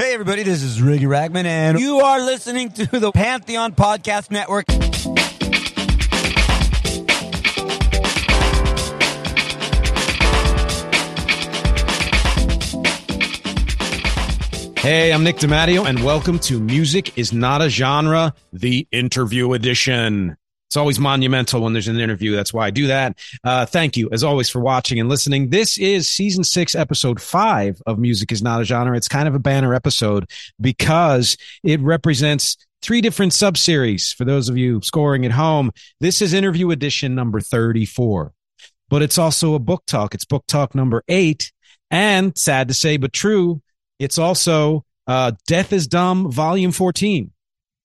Hey, everybody, this is Ricky Ragman, and you are listening to the Pantheon Podcast Network. Hey, I'm Nick DiMatteo, and welcome to Music is Not a Genre, the interview edition. It's always monumental when there's an interview. That's why I do that. Uh, thank you, as always, for watching and listening. This is season six, episode five of Music is Not a Genre. It's kind of a banner episode because it represents three different subseries. For those of you scoring at home, this is interview edition number 34, but it's also a book talk. It's book talk number eight. And sad to say, but true, it's also uh, Death is Dumb, volume 14.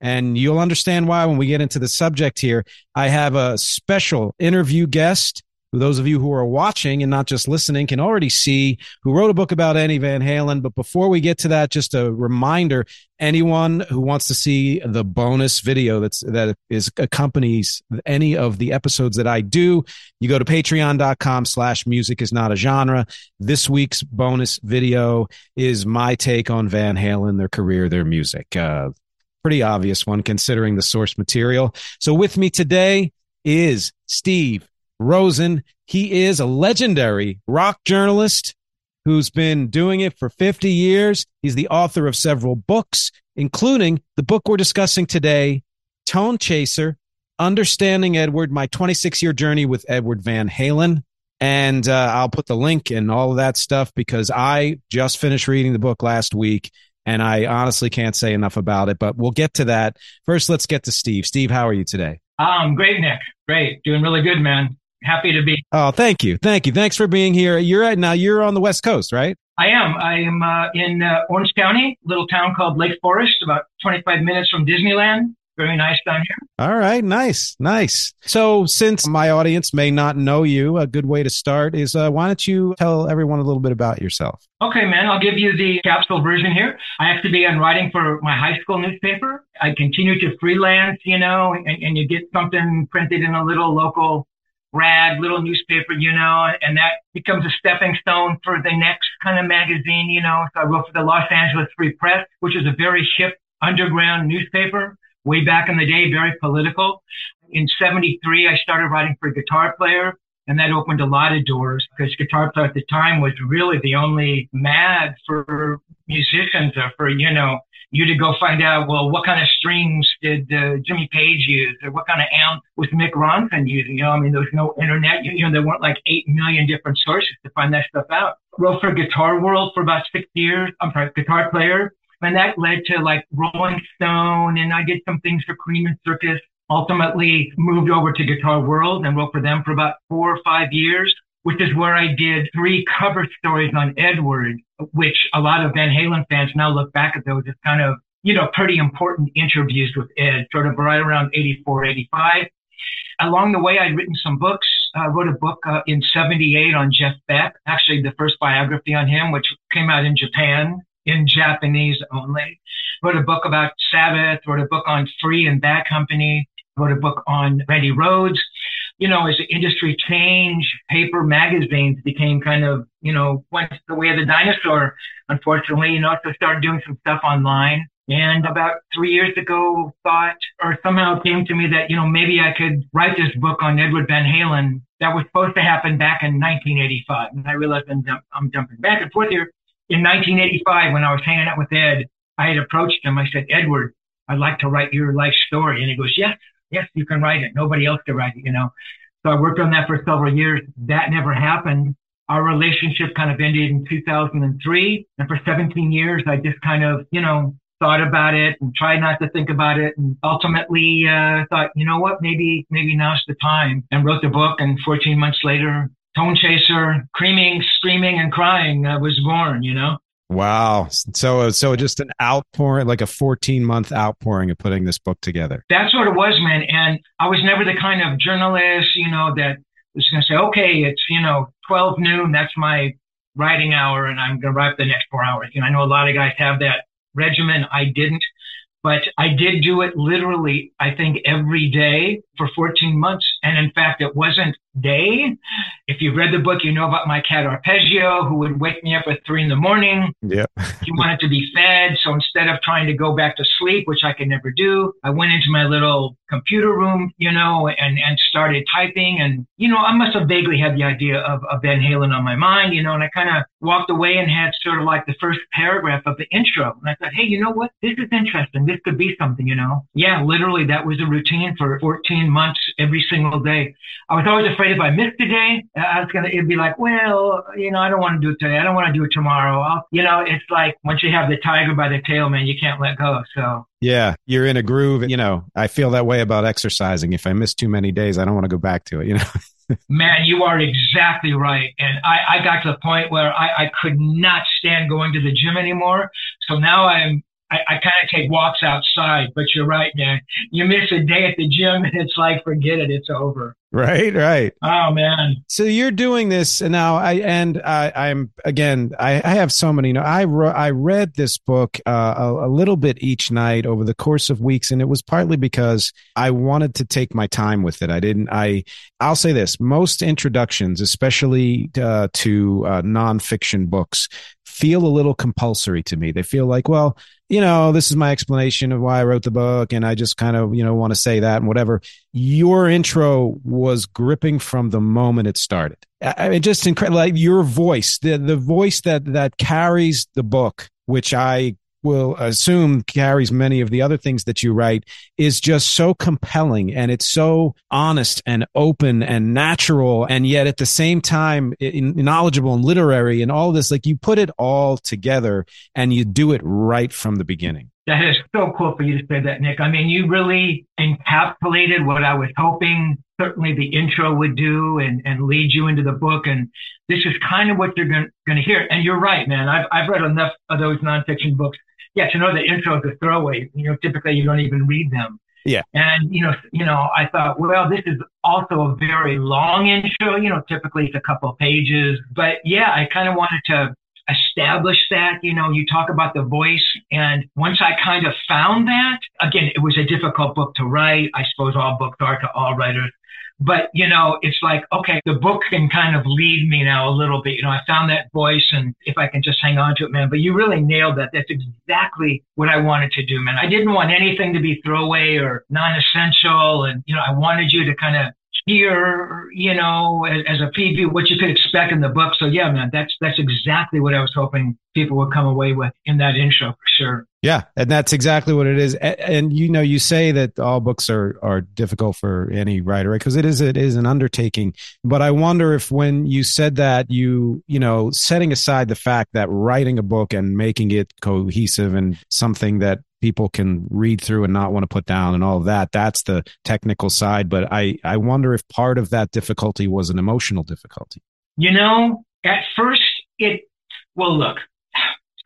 And you'll understand why when we get into the subject here. I have a special interview guest those of you who are watching and not just listening can already see who wrote a book about Eddie Van Halen. But before we get to that, just a reminder, anyone who wants to see the bonus video that's, that is accompanies any of the episodes that I do, you go to patreon.com slash music is not a genre. This week's bonus video is my take on Van Halen, their career, their music. Uh, pretty obvious one considering the source material. So with me today is Steve Rosen. He is a legendary rock journalist who's been doing it for 50 years. He's the author of several books, including the book we're discussing today, Tone Chaser, Understanding Edward, my 26 year journey with Edward Van Halen. And uh, I'll put the link and all of that stuff because I just finished reading the book last week and I honestly can't say enough about it, but we'll get to that. First, let's get to Steve. Steve, how are you today? Um, great, Nick. Great. Doing really good, man. Happy to be. Oh, thank you. Thank you. Thanks for being here. You're at now, you're on the West Coast, right? I am. I am uh, in uh, Orange County, little town called Lake Forest, about 25 minutes from Disneyland. Very nice down here. All right, nice, nice. So, since my audience may not know you, a good way to start is uh, why don't you tell everyone a little bit about yourself? Okay, man, I'll give you the capsule version here. I actually began writing for my high school newspaper. I continue to freelance, you know, and, and you get something printed in a little local rad little newspaper, you know, and that becomes a stepping stone for the next kind of magazine, you know. So I wrote for the Los Angeles Free Press, which is a very hip underground newspaper way back in the day, very political. In 73, I started writing for Guitar Player, and that opened a lot of doors because Guitar Player at the time was really the only mag for musicians or for, you know, you to go find out, well, what kind of strings did uh, Jimmy Page use or what kind of amp was Mick Ronson using? You know, I mean, there was no internet. You know, there weren't like 8 million different sources to find that stuff out. Wrote for Guitar World for about six years. I'm sorry, Guitar Player and that led to like Rolling Stone, and I did some things for Creem and Circus. Ultimately moved over to Guitar World and wrote for them for about four or five years, which is where I did three cover stories on Edward, which a lot of Van Halen fans now look back at those as kind of, you know, pretty important interviews with Ed, sort of right around 84, 85. Along the way, I'd written some books. I wrote a book uh, in 78 on Jeff Beck, actually the first biography on him, which came out in Japan in Japanese only. Wrote a book about Sabbath, wrote a book on Free and Bad Company, wrote a book on Randy Rhoads. You know, as the industry changed, paper magazines became kind of, you know, went the way of the dinosaur, unfortunately, you know, so started doing some stuff online. And about three years ago, thought or somehow came to me that, you know, maybe I could write this book on Edward Van Halen that was supposed to happen back in 1985. And I realized I'm, I'm jumping back and forth here in 1985, when I was hanging out with Ed, I had approached him. I said, Edward, I'd like to write your life story. And he goes, yes, yes, you can write it. Nobody else can write it, you know. So I worked on that for several years. That never happened. our relationship kind of ended in 2003. And for 17 years, I just kind of, you know, thought about it and tried not to think about it and ultimately uh, thought, you know what, maybe, maybe now's the time and wrote the book. And 14 months later, Tone Chaser, screaming, screaming and crying uh, was born, you know? Wow. So, so just an outpouring, like a 14 month outpouring of putting this book together. That's what it was, man. And I was never the kind of journalist, you know, that was going to say, okay, it's, you know, 12 noon. That's my writing hour and I'm going to write the next four hours. You know, I know a lot of guys have that regimen. I didn't, but I did do it literally, I think every day for 14 months. And in fact, it wasn't day. If you've read the book, you know about my cat Arpeggio, who would wake me up at three in the morning. Yeah. he wanted to be fed. So instead of trying to go back to sleep, which I could never do, I went into my little computer room, you know, and, and started typing. And, you know, I must have vaguely had the idea of, of Van Halen on my mind, you know, and I kind of walked away and had sort of like the first paragraph of the intro. And I thought, hey, you know what? This is interesting. This could be something, you know? Yeah, literally that was a routine for 14 months every single day. I was always afraid if I missed a day, uh, I was gonna it'd be like, well, you know, I don't want to do it today. I don't want to do it tomorrow. I'll, you know, it's like once you have the tiger by the tail, man, you can't let go. So yeah, you're in a groove. You know, I feel that way about exercising. If I miss too many days, I don't want to go back to it. You know. Man, you are exactly right. And I, I got to the point where I, I could not stand going to the gym anymore. So now I'm I, I kind of take walks outside, but you're right, man. You miss a day at the gym and it's like, forget it, it's over. Right, right. Oh man. So you're doing this and now. I and I, I'm again. I, I have so many. You know, I re- I read this book uh, a, a little bit each night over the course of weeks, and it was partly because I wanted to take my time with it. I didn't. I I'll say this: most introductions, especially uh, to uh, nonfiction books, feel a little compulsory to me. They feel like, well, you know, this is my explanation of why I wrote the book, and I just kind of, you know, want to say that and whatever. Your intro was gripping from the moment it started. I mean, just incredible. Like your voice, the the voice that that carries the book, which I will assume carries many of the other things that you write is just so compelling and it's so honest and open and natural and yet at the same time knowledgeable and literary and all this like you put it all together and you do it right from the beginning that is so cool for you to say that, Nick. I mean, you really encapsulated what I was hoping certainly the intro would do and, and lead you into the book. And this is kind of what you're going to hear. And you're right, man. I've, I've read enough of those nonfiction books yeah, to know the intro is a throwaway. You know, typically you don't even read them. Yeah. And, you know, you know, I thought, well, this is also a very long intro. You know, typically it's a couple of pages, but yeah, I kind of wanted to establish that. You know, you talk about the voice. And once I kind of found that, again, it was a difficult book to write. I suppose all books are to all writers. But, you know, it's like, okay, the book can kind of lead me now a little bit. You know, I found that voice and if I can just hang on to it, man, but you really nailed that. That's exactly what I wanted to do, man. I didn't want anything to be throwaway or non-essential. And, you know, I wanted you to kind of hear, you know, as, as, a preview, what you could expect in the book. So yeah, man, that's, that's exactly what I was hoping people would come away with in that intro for sure. Yeah, and that's exactly what it is. And, and you know, you say that all books are are difficult for any writer, right? Because it is it is an undertaking. But I wonder if when you said that, you you know, setting aside the fact that writing a book and making it cohesive and something that people can read through and not want to put down and all of that. That's the technical side. But I, I wonder if part of that difficulty was an emotional difficulty. You know, at first it, well, look,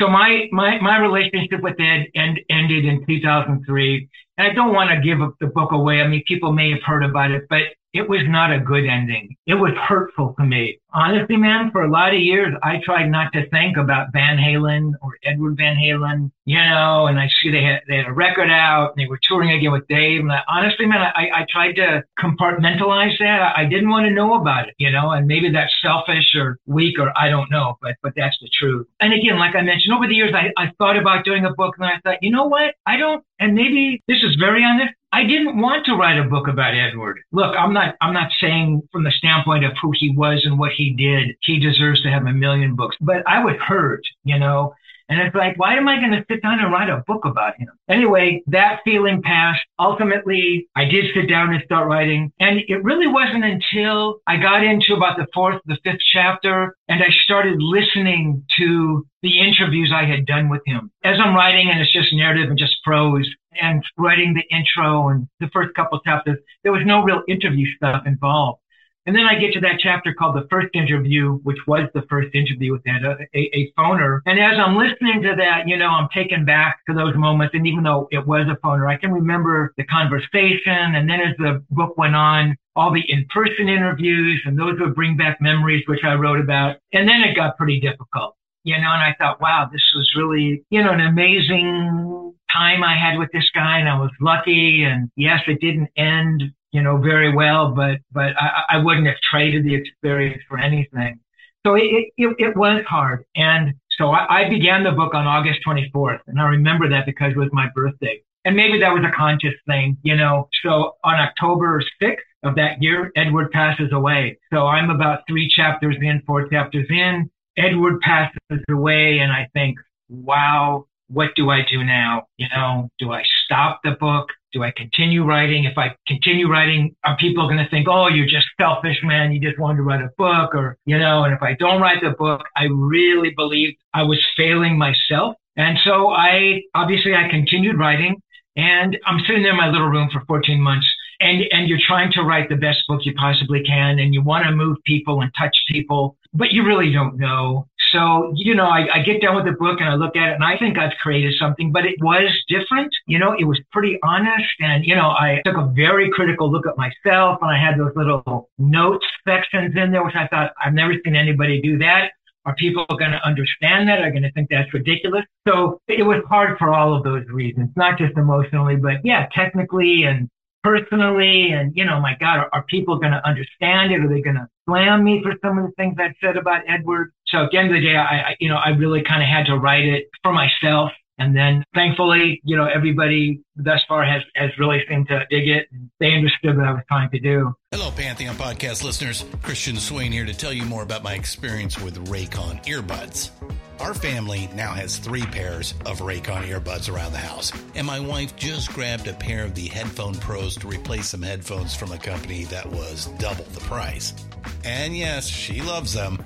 so my, my, my relationship with Ed end, ended in 2003. And I don't want to give the book away. I mean, people may have heard about it, but it was not a good ending. It was hurtful to me. Honestly, man, for a lot of years, I tried not to think about Van Halen or Edward Van Halen, you know, and I see they had, they had a record out and they were touring again with Dave. And I, honestly, man, I, I tried to compartmentalize that. I didn't want to know about it, you know, and maybe that's selfish or weak or I don't know, but, but that's the truth. And again, like I mentioned, over the years, I, I thought about doing a book and I thought, you know what? I don't, and maybe this is very honest. I didn't want to write a book about Edward. Look, I'm not I'm not saying from the standpoint of who he was and what he did, he deserves to have a million books. But I would hurt, you know. And it's like, why am I going to sit down and write a book about him? Anyway, that feeling passed. Ultimately, I did sit down and start writing. And it really wasn't until I got into about the fourth, the fifth chapter, and I started listening to the interviews I had done with him. As I'm writing, and it's just narrative and just prose, and writing the intro and the first couple chapters, there was no real interview stuff involved. And then I get to that chapter called the first interview, which was the first interview with that, uh, a, a, phoner. And as I'm listening to that, you know, I'm taken back to those moments. And even though it was a phoner, I can remember the conversation. And then as the book went on, all the in-person interviews and those would bring back memories, which I wrote about. And then it got pretty difficult, you know, and I thought, wow, this was really, you know, an amazing time I had with this guy and I was lucky. And yes, it didn't end you know, very well, but, but I, I wouldn't have traded the experience for anything. So it, it, it was hard. And so I, I began the book on August 24th. And I remember that because it was my birthday. And maybe that was a conscious thing, you know. So on October 6th of that year, Edward passes away. So I'm about three chapters in, four chapters in. Edward passes away, and I think, wow, what do I do now? You know, do I stop the book? Do I continue writing? If I continue writing, are people going to think, oh, you're just selfish, man. You just wanted to write a book or, you know, and if I don't write the book, I really believed I was failing myself. And so I, obviously I continued writing and I'm sitting there in my little room for 14 months and, and you're trying to write the best book you possibly can and you want to move people and touch people, but you really don't know. So, you know, I, I get done with the book and I look at it and I think I've created something, but it was different. You know, it was pretty honest. And, you know, I took a very critical look at myself and I had those little notes sections in there, which I thought I've never seen anybody do that. Are people going to understand that? Are going to think that's ridiculous? So it was hard for all of those reasons, not just emotionally, but yeah, technically and personally. And, you know, my God, are, are people going to understand it? Are they going to slam me for some of the things I've said about Edward? So at the end of the day, I, I you know, I really kind of had to write it for myself. And then thankfully, you know, everybody thus far has, has really seemed to dig it. And they understood what I was trying to do. Hello, Pantheon podcast listeners. Christian Swain here to tell you more about my experience with Raycon earbuds. Our family now has three pairs of Raycon earbuds around the house, and my wife just grabbed a pair of the Headphone Pros to replace some headphones from a company that was double the price. And yes, she loves them.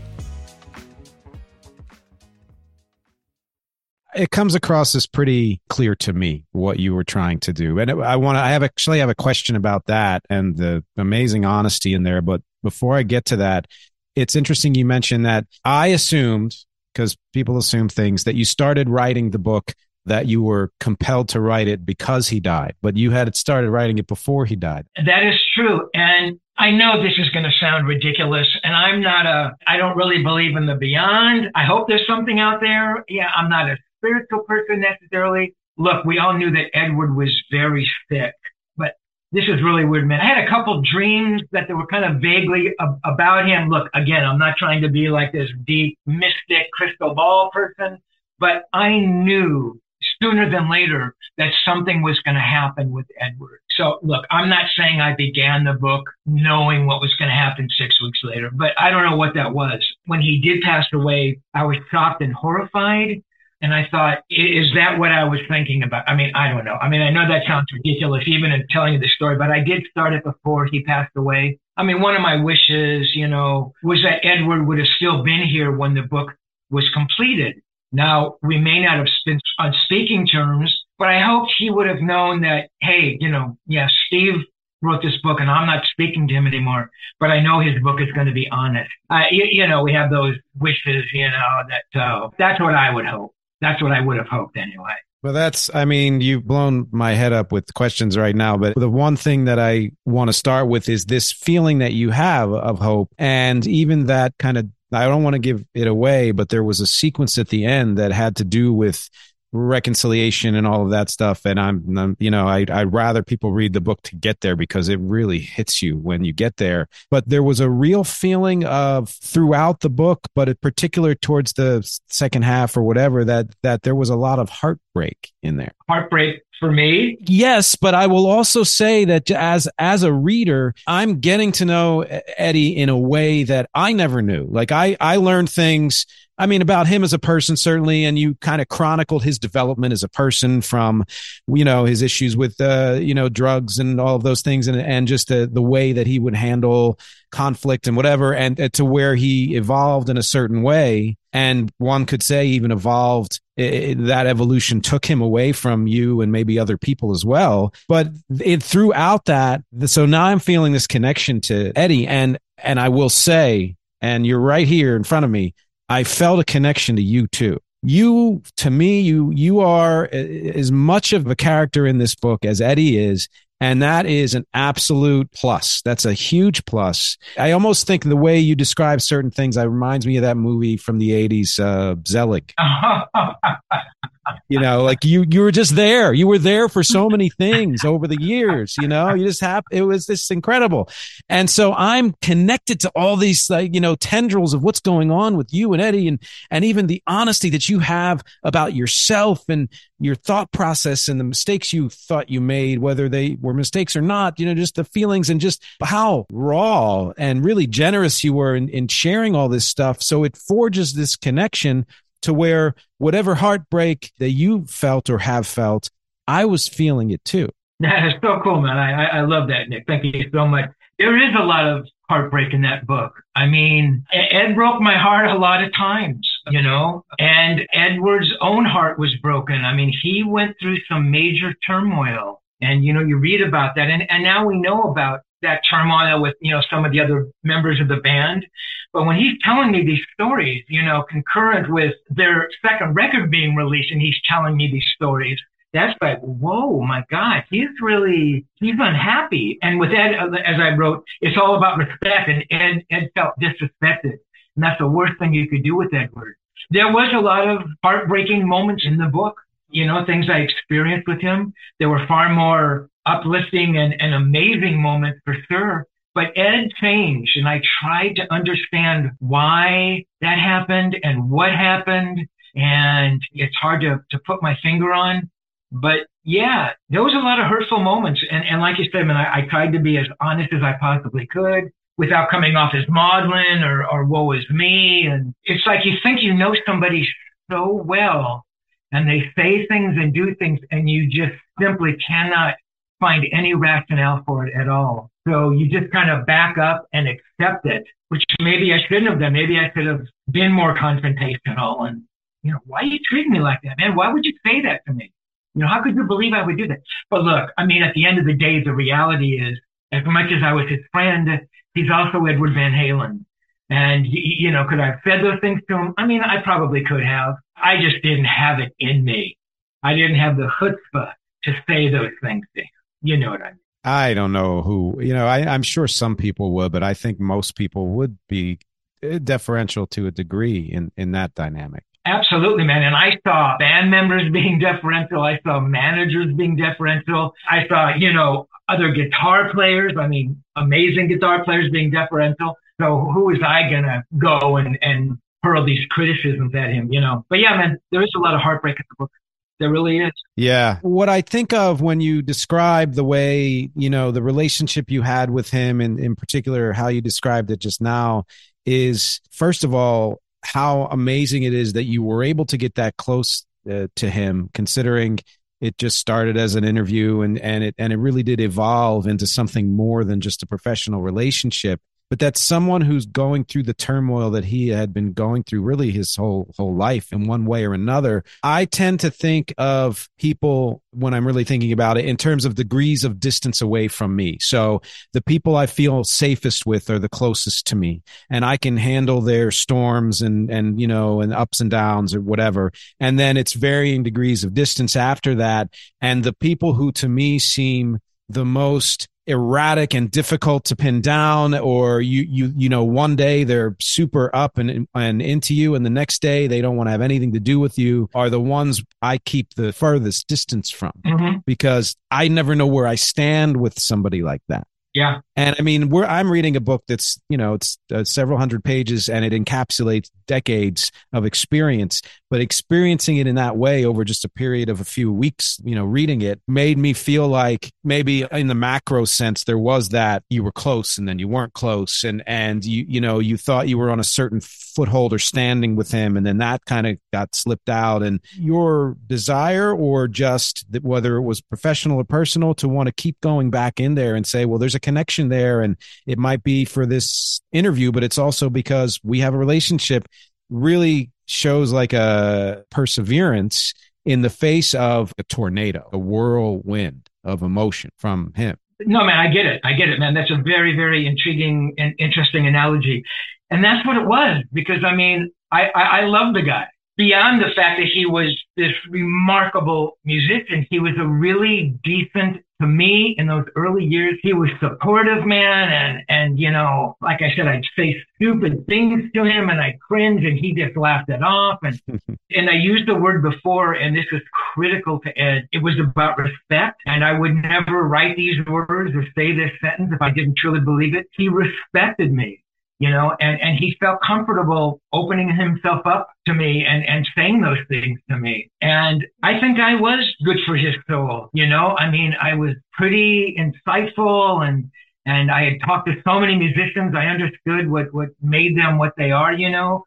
It comes across as pretty clear to me what you were trying to do and i want to i have actually have a question about that and the amazing honesty in there but before i get to that it's interesting you mentioned that i assumed because people assume things that you started writing the book that you were compelled to write it because he died but you had started writing it before he died that is true and I know this is going to sound ridiculous, and I'm not a, I don't really believe in the beyond. I hope there's something out there. Yeah, I'm not a spiritual person necessarily. Look, we all knew that Edward was very sick, but this is really weird, man. I had a couple dreams that they were kind of vaguely ab- about him. Look, again, I'm not trying to be like this deep mystic crystal ball person, but I knew sooner than later that something was going to happen with Edward. So look, I'm not saying I began the book knowing what was going to happen six weeks later, but I don't know what that was. When he did pass away, I was shocked and horrified. And I thought, is that what I was thinking about? I mean, I don't know. I mean, I know that sounds ridiculous even in telling you the story, but I did start it before he passed away. I mean, one of my wishes, you know, was that Edward would have still been here when the book was completed. Now, we may not have been on speaking terms, but I hoped he would have known that, hey, you know, yeah, Steve wrote this book and I'm not speaking to him anymore, but I know his book is going to be honest. Uh, you, you, know, we have those wishes, you know, that, uh, that's what I would hope. That's what I would have hoped anyway. Well, that's, I mean, you've blown my head up with questions right now, but the one thing that I want to start with is this feeling that you have of hope and even that kind of, I don't want to give it away, but there was a sequence at the end that had to do with reconciliation and all of that stuff. And I'm, I'm you know, I, I'd rather people read the book to get there because it really hits you when you get there. But there was a real feeling of throughout the book, but in particular towards the second half or whatever, that, that there was a lot of heartbreak in there. Heartbreak for me. Yes, but I will also say that as as a reader, I'm getting to know Eddie in a way that I never knew. Like I I learned things I mean, about him as a person, certainly, and you kind of chronicled his development as a person from, you know, his issues with, uh, you know, drugs and all of those things, and and just the the way that he would handle conflict and whatever, and uh, to where he evolved in a certain way, and one could say even evolved. It, that evolution took him away from you and maybe other people as well. But it throughout that, so now I'm feeling this connection to Eddie, and and I will say, and you're right here in front of me I felt a connection to you too. You, to me, you, you are as much of a character in this book as Eddie is. And that is an absolute plus. That's a huge plus. I almost think the way you describe certain things, I reminds me of that movie from the 80s, uh, Zelig. you know, like you, you were just there. You were there for so many things over the years, you know, you just have, it was this incredible. And so I'm connected to all these, like, you know, tendrils of what's going on with you and Eddie and, and even the honesty that you have about yourself and your thought process and the mistakes you thought you made, whether they were mistakes or not, you know, just the feelings and just how raw and really generous you were in, in sharing all this stuff. So it forges this connection to where whatever heartbreak that you felt or have felt, I was feeling it too. That is so cool, man. I, I love that, Nick. Thank you so much. There is a lot of heartbreak in that book. I mean, Ed broke my heart a lot of times you know, and Edward's own heart was broken. I mean, he went through some major turmoil and, you know, you read about that and, and now we know about that turmoil with, you know, some of the other members of the band. But when he's telling me these stories, you know, concurrent with their second record being released and he's telling me these stories, that's like, whoa, my God, he's really, he's unhappy. And with Ed, as I wrote, it's all about respect and Ed, Ed felt disrespected. And that's the worst thing you could do with Edward. There was a lot of heartbreaking moments in the book, you know, things I experienced with him. There were far more uplifting and, and amazing moments for sure. But Ed changed and I tried to understand why that happened and what happened. And it's hard to, to put my finger on. But yeah, there was a lot of hurtful moments. And, and like you said, I, I tried to be as honest as I possibly could without coming off as maudlin or, or woe is me. And it's like you think you know somebody so well and they say things and do things and you just simply cannot find any rationale for it at all. So you just kind of back up and accept it, which maybe I shouldn't have done. Maybe I should have been more confrontational and, you know, why are you treating me like that, man? Why would you say that to me? You know, how could you believe I would do that? But look, I mean, at the end of the day, the reality is as much as I was his friend, he's also Edward Van Halen. And, you know, could I have said those things to him? I mean, I probably could have. I just didn't have it in me. I didn't have the chutzpah to say those things to him. You know what I mean? I don't know who, you know, I, I'm sure some people would, but I think most people would be uh, deferential to a degree in, in that dynamic. Absolutely, man. And I saw band members being deferential. I saw managers being deferential. I saw, you know, other guitar players. I mean, amazing guitar players being deferential. So who was I gonna go and, and hurl these criticisms at him, you know? But yeah, man, there is a lot of heartbreak in the book. There really is. Yeah. What I think of when you describe the way, you know, the relationship you had with him and in particular how you described it just now is first of all how amazing it is that you were able to get that close uh, to him considering it just started as an interview and and it and it really did evolve into something more than just a professional relationship but that's someone who's going through the turmoil that he had been going through really his whole whole life in one way or another. I tend to think of people when I'm really thinking about it in terms of degrees of distance away from me. So the people I feel safest with are the closest to me and I can handle their storms and and you know and ups and downs or whatever. And then it's varying degrees of distance after that and the people who to me seem the most erratic and difficult to pin down or you you you know one day they're super up and and into you and the next day they don't want to have anything to do with you are the ones I keep the furthest distance from mm-hmm. because I never know where I stand with somebody like that yeah. And I mean, we're I'm reading a book that's, you know, it's uh, several hundred pages and it encapsulates decades of experience, but experiencing it in that way over just a period of a few weeks, you know, reading it made me feel like maybe in the macro sense there was that you were close and then you weren't close. And and you you know, you thought you were on a certain foothold or standing with him and then that kind of got slipped out. And your desire or just that whether it was professional or personal to want to keep going back in there and say, well, there's a connection there and it might be for this interview but it's also because we have a relationship really shows like a perseverance in the face of a tornado a whirlwind of emotion from him. No man i get it. I get it man. That's a very very intriguing and interesting analogy. And that's what it was because i mean i i, I love the guy beyond the fact that he was this remarkable musician, he was a really decent to me in those early years. He was supportive, man, and and you know, like I said, I'd say stupid things to him, and I cringe, and he just laughed it off. And and I used the word before, and this was critical to Ed. It was about respect, and I would never write these words or say this sentence if I didn't truly believe it. He respected me you know, and, and he felt comfortable opening himself up to me and, and saying those things to me. And I think I was good for his soul, you know, I mean, I was pretty insightful and, and I had talked to so many musicians. I understood what, what made them what they are, you know.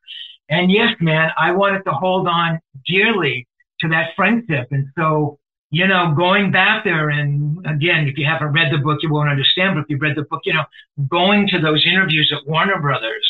And yes, man, I wanted to hold on dearly to that friendship. And so you know, going back there and again, if you haven't read the book, you won't understand, but if you've read the book, you know, going to those interviews at Warner Brothers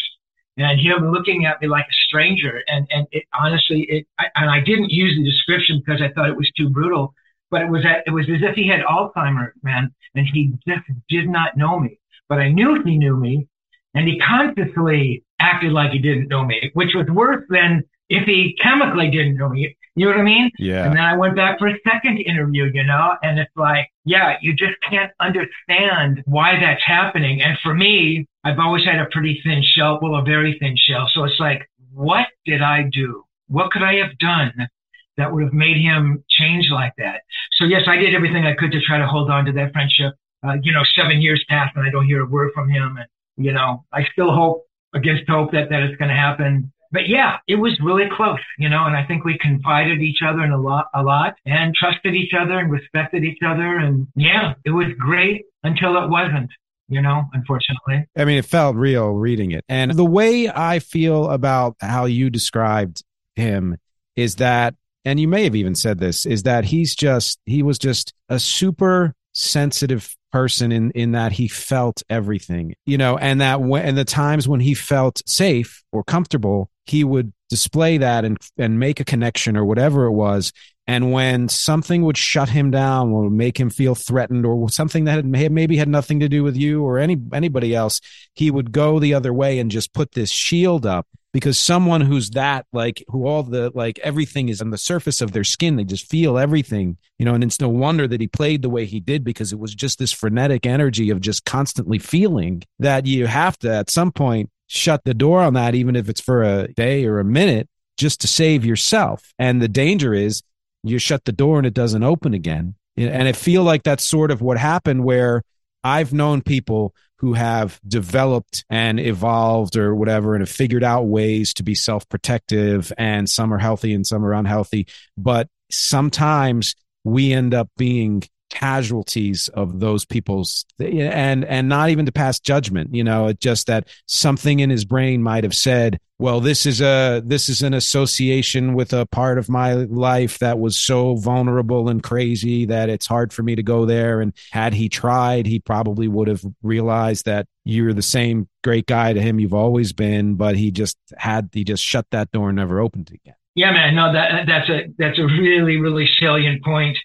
and him looking at me like a stranger. And, and it honestly, it, I, and I didn't use the description because I thought it was too brutal, but it was, it was as if he had Alzheimer's, man, and he just did not know me, but I knew he knew me and he consciously acted like he didn't know me, which was worse than if he chemically didn't know me. You know what I mean? Yeah. And then I went back for a second interview, you know, and it's like, yeah, you just can't understand why that's happening. And for me, I've always had a pretty thin shell, well, a very thin shell. So it's like, what did I do? What could I have done that would have made him change like that? So yes, I did everything I could to try to hold on to that friendship. Uh, you know, seven years passed and I don't hear a word from him. And, you know, I still hope against hope that, that it's going to happen but yeah, it was really close, you know, and I think we confided each other in a lot, a lot and trusted each other and respected each other. And yeah, it was great until it wasn't you know, unfortunately. I mean, it felt real reading it. And the way I feel about how you described him is that, and you may have even said this, is that he's just, he was just a super sensitive person in in that he felt everything you know and that when and the times when he felt safe or comfortable he would display that and and make a connection or whatever it was. And when something would shut him down or make him feel threatened or something that had, maybe had nothing to do with you or any anybody else he would go the other way and just put this shield up because someone who's that like who all the like everything is on the surface of their skin. They just feel everything you know and it's no wonder that he played the way he did because it was just this frenetic energy of just constantly feeling that you have to at some point shut the door on that even if it's for a day or a minute just to save yourself and the danger is you shut the door and it doesn't open again and I feel like that's sort of what happened where I've known people who have developed and evolved or whatever and have figured out ways to be self protective and some are healthy and some are unhealthy. But sometimes we end up being casualties of those people's and and not even to pass judgment you know it just that something in his brain might have said well this is a this is an association with a part of my life that was so vulnerable and crazy that it's hard for me to go there. And had he tried he probably would have realized that you're the same great guy to him you've always been but he just had he just shut that door and never opened it again yeah, man. No, that that's a that's a really really salient point.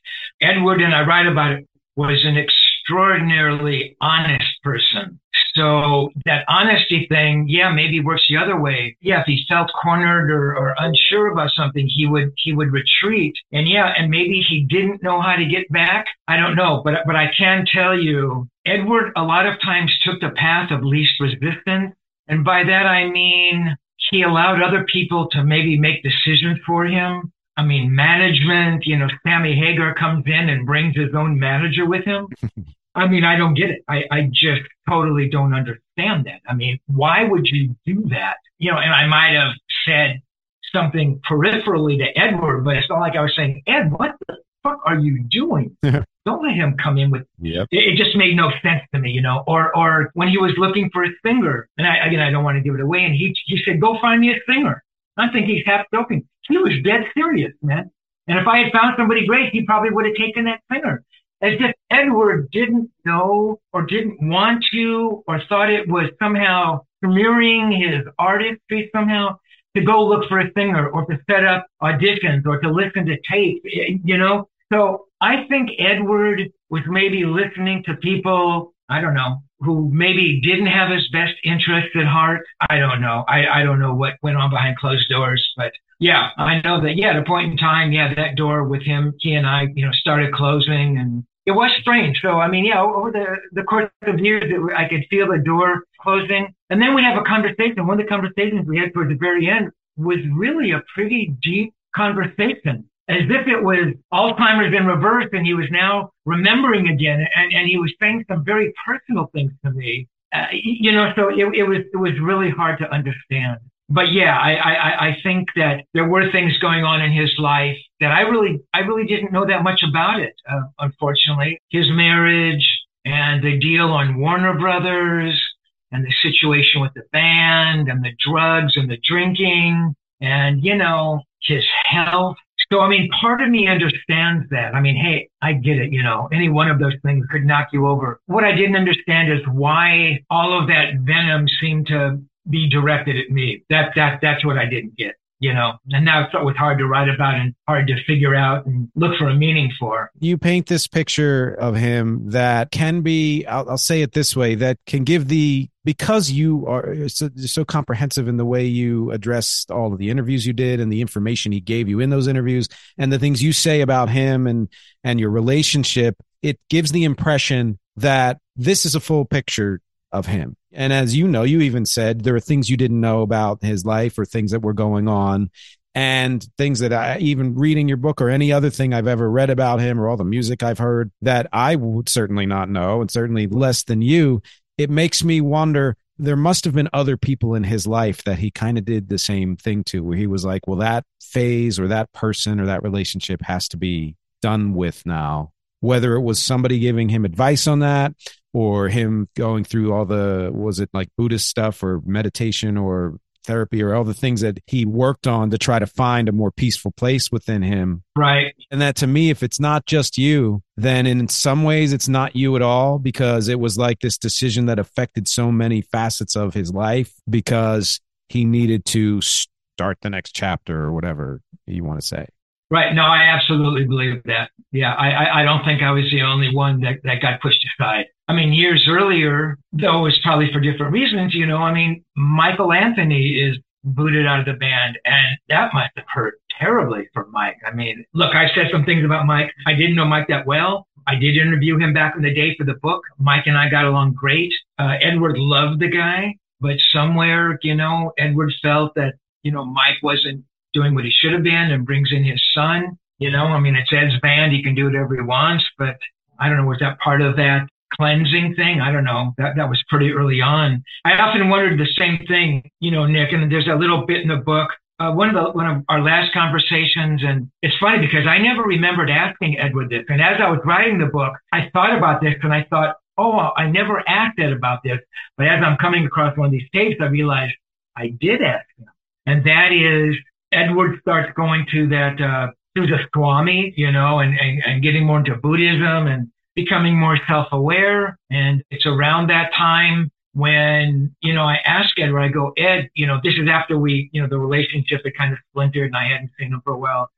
Edward and I write about it was an extraordinarily honest person. So that honesty thing, yeah, maybe works the other way. Yeah, if he felt cornered or, or unsure about something, he would he would retreat. And yeah, and maybe he didn't know how to get back. I don't know, but but I can tell you, Edward a lot of times took the path of least resistance. And by that I mean he allowed other people to maybe make decisions for him. I mean, management, you know, Sammy Hagar comes in and brings his own manager with him. I mean, I don't get it. I, I just totally don't understand that. I mean, why would you do that? You know, and I might have said something peripherally to Edward, but it's not like I was saying, Ed, what the fuck are you doing? Don't let him come in with. Yep. It, it, just made no sense to me, you know. Or or when he was looking for a singer, and I again I don't want to give it away, and he he said, "Go find me a singer." I think he's half joking. He was dead serious, man. And if I had found somebody great, he probably would have taken that singer. As if Edward didn't know or didn't want to or thought it was somehow smearing his artistry somehow to go look for a singer or to set up auditions or to listen to tape, you know? So I think Edward was maybe listening to people, I don't know, who maybe didn't have his best interests at heart. I don't know. I, I don't know what went on behind closed doors, but yeah, I know that, yeah, at a point in time, yeah, that door with him, he and I, you know, started closing and it was strange. So, I mean, yeah, over the, the course of years, it, I could feel the door closing. And then we have a conversation. One of the conversations we had towards the very end was really a pretty deep conversation as if it was Alzheimer's in reverse and he was now remembering again. And, and he was saying some very personal things to me. Uh, you know, so it, it was, it was really hard to understand. But yeah, I, I, I think that there were things going on in his life that I really, I really didn't know that much about it. Uh, unfortunately, his marriage and the deal on Warner Brothers and the situation with the band and the drugs and the drinking and, you know, his health so, I mean, part of me understands that. I mean, hey, I get it. You know, any one of those things could knock you over. What I didn't understand is why all of that venom seemed to be directed at me. That, that, that's what I didn't get you know, and now it's always hard to write about and hard to figure out and look for a meaning for. You paint this picture of him that can be, I'll, I'll say it this way, that can give the, because you are so, so, comprehensive in the way you addressed all of the interviews you did and the information he gave you in those interviews and the things you say about him and, and your relationship, it gives the impression that this is a full picture of him. And as you know, you even said there are things you didn't know about his life or things that were going on and things that I even reading your book or any other thing I've ever read about him or all the music I've heard that I would certainly not know and certainly less than you. It makes me wonder there must have been other people in his life that he kind of did the same thing to where he was like, well, that phase or that person or that relationship has to be done with now. Whether it was somebody giving him advice on that, or him going through all the was it like buddhist stuff or meditation or therapy or all the things that he worked on to try to find a more peaceful place within him? Right. And that to me if it's not just you then in some ways it's not you at all because it was like this decision that affected so many facets of his life because he needed to start the next chapter or whatever you want to say Right. No, I absolutely believe that. Yeah. I, I, don't think I was the only one that, that got pushed aside. I mean, years earlier, though was probably for different reasons, you know, I mean, Michael Anthony is booted out of the band and that must have hurt terribly for Mike. I mean, look, I said some things about Mike. I didn't know Mike that well. I did interview him back in the day for the book. Mike and I got along great. Uh, Edward loved the guy, but somewhere, you know, Edward felt that, you know, Mike wasn't doing what he should have been and brings in his son. You know, I mean, it's Ed's band. He can do whatever he wants, but I don't know, was that part of that cleansing thing? I don't know. That, that was pretty early on. I often wondered the same thing, you know, Nick, and there's a little bit in the book uh, one of the one of our last conversations, and it's funny because I never remembered asking Edward this. And as I was writing the book, I thought about this, and I thought, oh, I never asked Ed about this. But as I'm coming across one of these tapes, I realized I did ask him, and that is Edward starts going to that uh, through the Swami, you know, and, and and getting more into Buddhism and becoming more self-aware. And it's around that time when, you know, I ask Edward, I go, Ed, you know, this is after we, you know, the relationship had kind of splintered and I hadn't seen him for a while.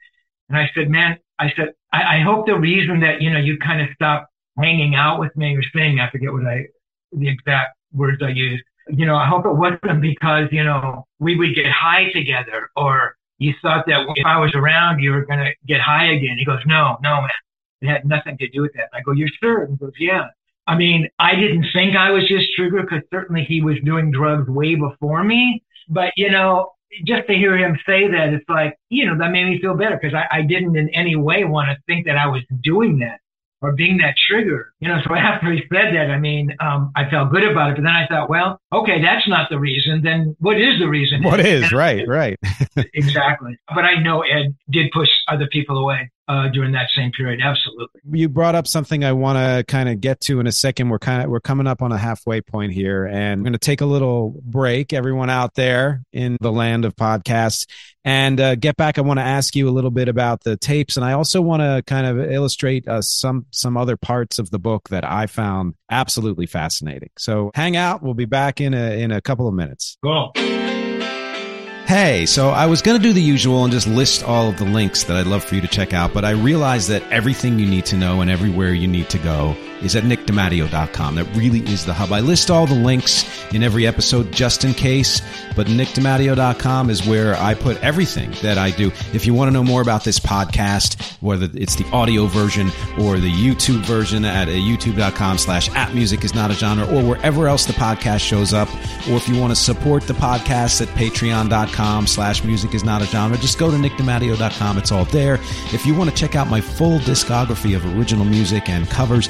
And I said, man, I said, I, I hope the reason that, you know, you kind of stopped hanging out with me or saying, I forget what I, the exact words I used, you know, I hope it wasn't because, you know, we would get high together or you thought that if I was around, you were going to get high again. He goes, no, no, man. It had nothing to do with that. I go, you're sure? He goes, yeah. I mean, I didn't think I was his trigger because certainly he was doing drugs way before me. But, you know, just to hear him say that, it's like, you know, that made me feel better because I, I didn't in any way want to think that I was doing that or being that trigger. You know, so after he said that, I mean, um, I felt good about it. But then I thought, well, okay, that's not the reason. Then what is the reason? What is, right, right. exactly. But I know Ed did push other people away uh, during that same period. Absolutely. You brought up something I want to kind of get to in a second. We're kind of we're coming up on a halfway point here, and I'm going to take a little break. Everyone out there in the land of podcasts, and uh, get back. I want to ask you a little bit about the tapes, and I also want to kind of illustrate uh, some some other parts of the book that I found absolutely fascinating. So hang out. We'll be back in a in a couple of minutes. Cool. Hey, so I was going to do the usual and just list all of the links that I'd love for you to check out, but I realized that everything you need to know and everywhere you need to go is at nickdamadio.com. That really is the hub. I list all the links in every episode just in case, but nickdamadio.com is where I put everything that I do. If you want to know more about this podcast, whether it's the audio version or the YouTube version at uh, youtube.com slash app music is not a genre or wherever else the podcast shows up, or if you want to support the podcast at patreon.com slash music is not a genre, just go to nickdamadio.com. It's all there. If you want to check out my full discography of original music and covers,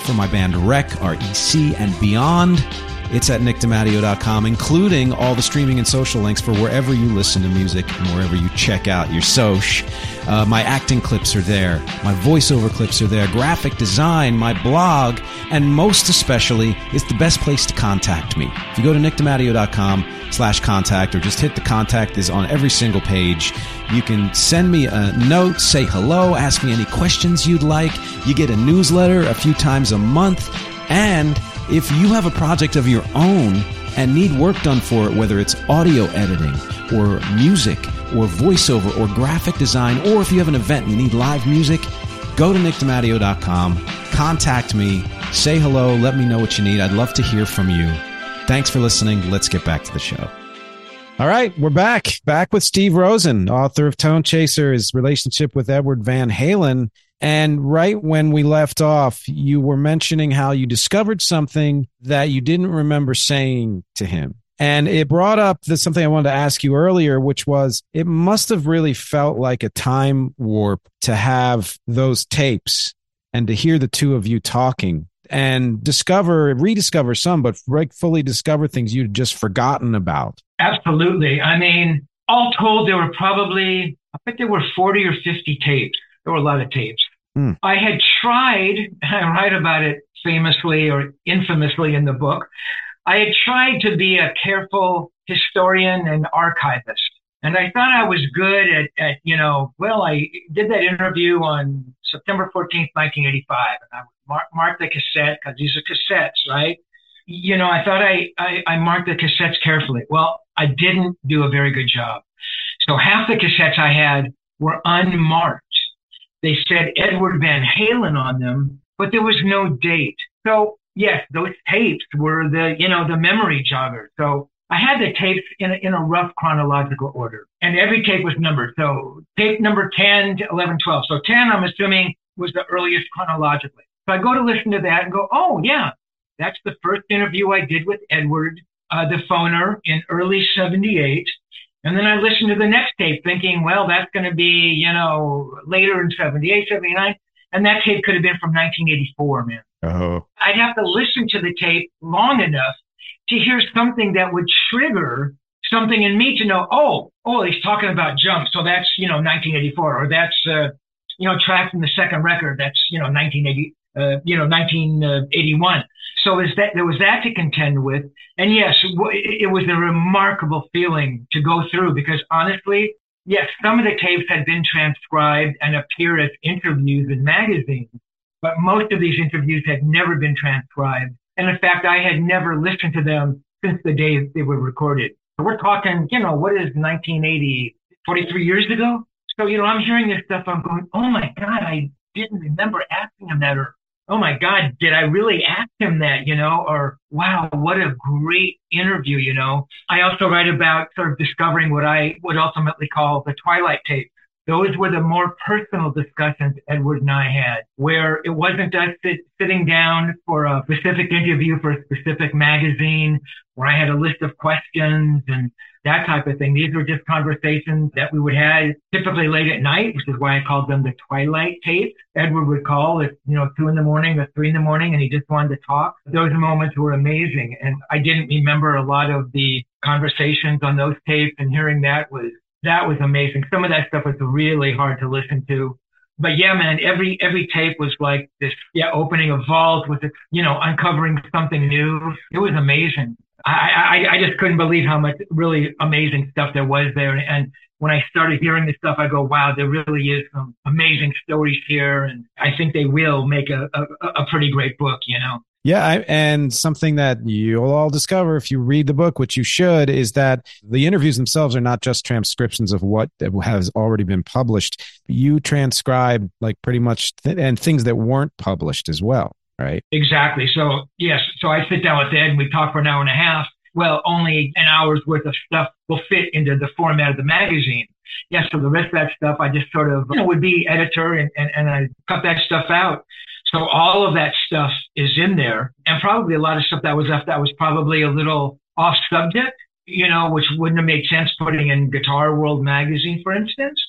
for my band REC, REC, and beyond. It's at nickdematteo.com, including all the streaming and social links for wherever you listen to music and wherever you check out your soch. Uh, my acting clips are there. My voiceover clips are there. Graphic design, my blog, and most especially, it's the best place to contact me. If you go to nickdematteo.com slash contact or just hit the contact is on every single page. You can send me a note, say hello, ask me any questions you'd like. You get a newsletter a few times a month. And if you have a project of your own and need work done for it, whether it's audio editing or music or voiceover or graphic design, or if you have an event and you need live music, go to nickdematteo.com, contact me, say hello, let me know what you need. I'd love to hear from you. Thanks for listening. Let's get back to the show. All right, we're back. Back with Steve Rosen, author of Tone Chaser, his relationship with Edward Van Halen. And right when we left off, you were mentioning how you discovered something that you didn't remember saying to him. And it brought up the, something I wanted to ask you earlier, which was it must have really felt like a time warp to have those tapes and to hear the two of you talking and discover, rediscover some, but fully discover things you'd just forgotten about. Absolutely. I mean, all told, there were probably, I think there were 40 or 50 tapes. There were a lot of tapes. Mm. I had tried, I write about it famously or infamously in the book. I had tried to be a careful historian and archivist. And I thought I was good at, at you know, well, I did that interview on September 14th, 1985. And I mark, mark the cassette because these are cassettes, right? You know, I thought I, I, I marked the cassettes carefully. Well, I didn't do a very good job. So half the cassettes I had were unmarked. They said Edward Van Halen on them, but there was no date. So yes, those tapes were the, you know, the memory jogger. So I had the tapes in a, in a rough chronological order and every tape was numbered. So tape number 10 to 11, 12. So 10, I'm assuming was the earliest chronologically. So I go to listen to that and go, oh yeah, that's the first interview I did with Edward, uh, the phoner in early 78. And then I listened to the next tape thinking, well, that's going to be, you know, later in 78, 79. And that tape could have been from 1984, man. Oh. I'd have to listen to the tape long enough to hear something that would trigger something in me to know, oh, oh, he's talking about jump. So that's, you know, 1984 or that's, uh, you know, track from the second record. That's, you know, 1980, uh, you know, 1981. So is that, there was that to contend with. And yes, it was a remarkable feeling to go through because honestly, yes, some of the tapes had been transcribed and appear as interviews in magazines, but most of these interviews had never been transcribed. And in fact, I had never listened to them since the day they were recorded. So we're talking, you know, what is 1980, 43 years ago? So, you know, I'm hearing this stuff. I'm going, oh my God, I didn't remember asking him that or oh my God, did I really ask him that, you know, or wow, what a great interview, you know. I also write about sort of discovering what I would ultimately call the Twilight tape. Those were the more personal discussions Edward and I had, where it wasn't us sit, sitting down for a specific interview for a specific magazine, where I had a list of questions and that type of thing. These were just conversations that we would have typically late at night, which is why I called them the twilight tapes. Edward would call at, you know, two in the morning or three in the morning and he just wanted to talk. Those moments were amazing. And I didn't remember a lot of the conversations on those tapes and hearing that was, that was amazing. Some of that stuff was really hard to listen to. But yeah, man, every, every tape was like this, yeah, opening a vault with, you know, uncovering something new. It was amazing. I, I, I just couldn't believe how much really amazing stuff there was there. And when I started hearing this stuff, I go, wow, there really is some amazing stories here. And I think they will make a, a, a pretty great book, you know? Yeah, I, and something that you'll all discover if you read the book, which you should, is that the interviews themselves are not just transcriptions of what has already been published. You transcribe like pretty much th- and things that weren't published as well right? Exactly. So, yes. So I sit down with Ed and we talk for an hour and a half. Well, only an hour's worth of stuff will fit into the format of the magazine. Yes. So the rest of that stuff, I just sort of, you know, would be editor and, and, and I cut that stuff out. So all of that stuff is in there and probably a lot of stuff that was left that was probably a little off subject you know, which wouldn't have made sense putting in Guitar World magazine, for instance.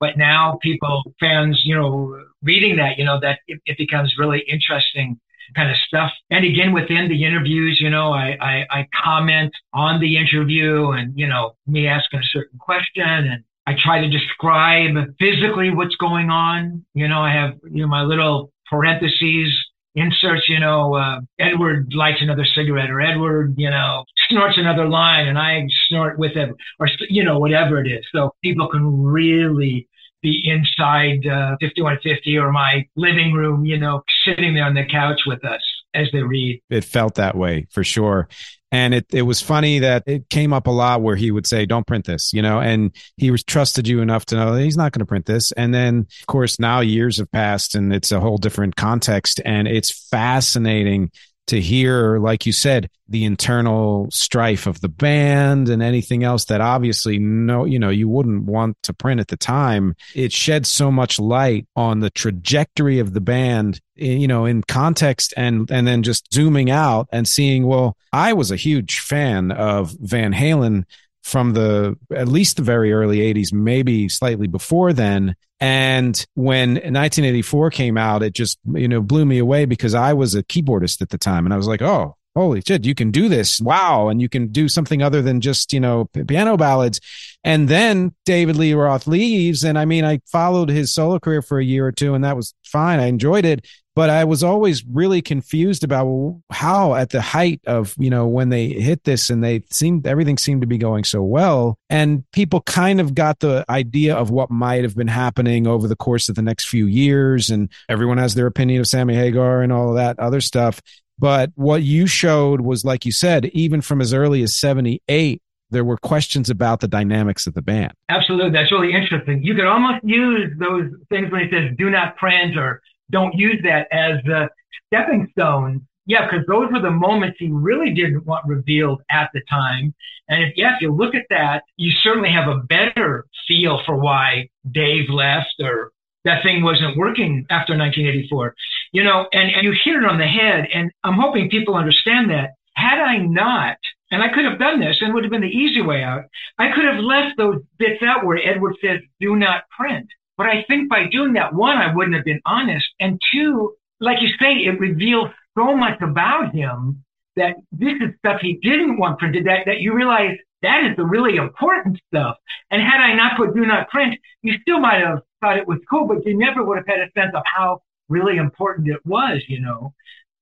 But now people, fans, you know, reading that, you know, that it, it becomes really interesting kind of stuff. And again, within the interviews, you know, I, I, I comment on the interview and, you know, me asking a certain question and I try to describe physically what's going on. You know, I have, you know, my little parentheses inserts, you know, uh, Edward lights another cigarette or Edward, you know, snorts another line and I snort with it or, you know, whatever it is. So people can really be inside uh, 5150 or my living room, you know, sitting there on the couch with us as they read. It felt that way for sure. And it, it was funny that it came up a lot where he would say, don't print this, you know, and he was trusted you enough to know that he's not going to print this. And then of course now years have passed and it's a whole different context and it's fascinating to hear, like you said, the internal strife of the band and anything else that obviously no, you know, you wouldn't want to print at the time. It sheds so much light on the trajectory of the band, eh, you know, in context and, and then just zooming out and seeing, well, I was a huge fan of Van Halen from the at least the very early 80s, maybe slightly before then. And when 1984 came out, it just, you know, blew me away because I was a keyboardist at the time. And I was like, oh, holy shit, you can do this. Wow. And you can do something other than just, you know, piano ballads. And then David Lee Roth leaves. And I mean, I followed his solo career for a year or two and that was fine. I enjoyed it but I was always really confused about how at the height of, you know, when they hit this and they seemed, everything seemed to be going so well. And people kind of got the idea of what might have been happening over the course of the next few years. And everyone has their opinion of Sammy Hagar and all of that other stuff. But what you showed was, like you said, even from as early as 78, there were questions about the dynamics of the band. Absolutely. That's really interesting. You could almost use those things when he says, do not print or don't use that as a stepping stone. Yeah, because those were the moments he really didn't want revealed at the time. And if, yeah, if you look at that, you certainly have a better feel for why Dave left or that thing wasn't working after 1984. You know, and, and you hit it on the head. And I'm hoping people understand that. Had I not, and I could have done this and would have been the easy way out, I could have left those bits out where Edward says, do not print. But I think by doing that, one, I wouldn't have been honest. And two, like you say, it reveals so much about him that this is stuff he didn't want printed that, that you realize that is the really important stuff. And had I not put do not print, you still might have thought it was cool, but you never would have had a sense of how really important it was, you know.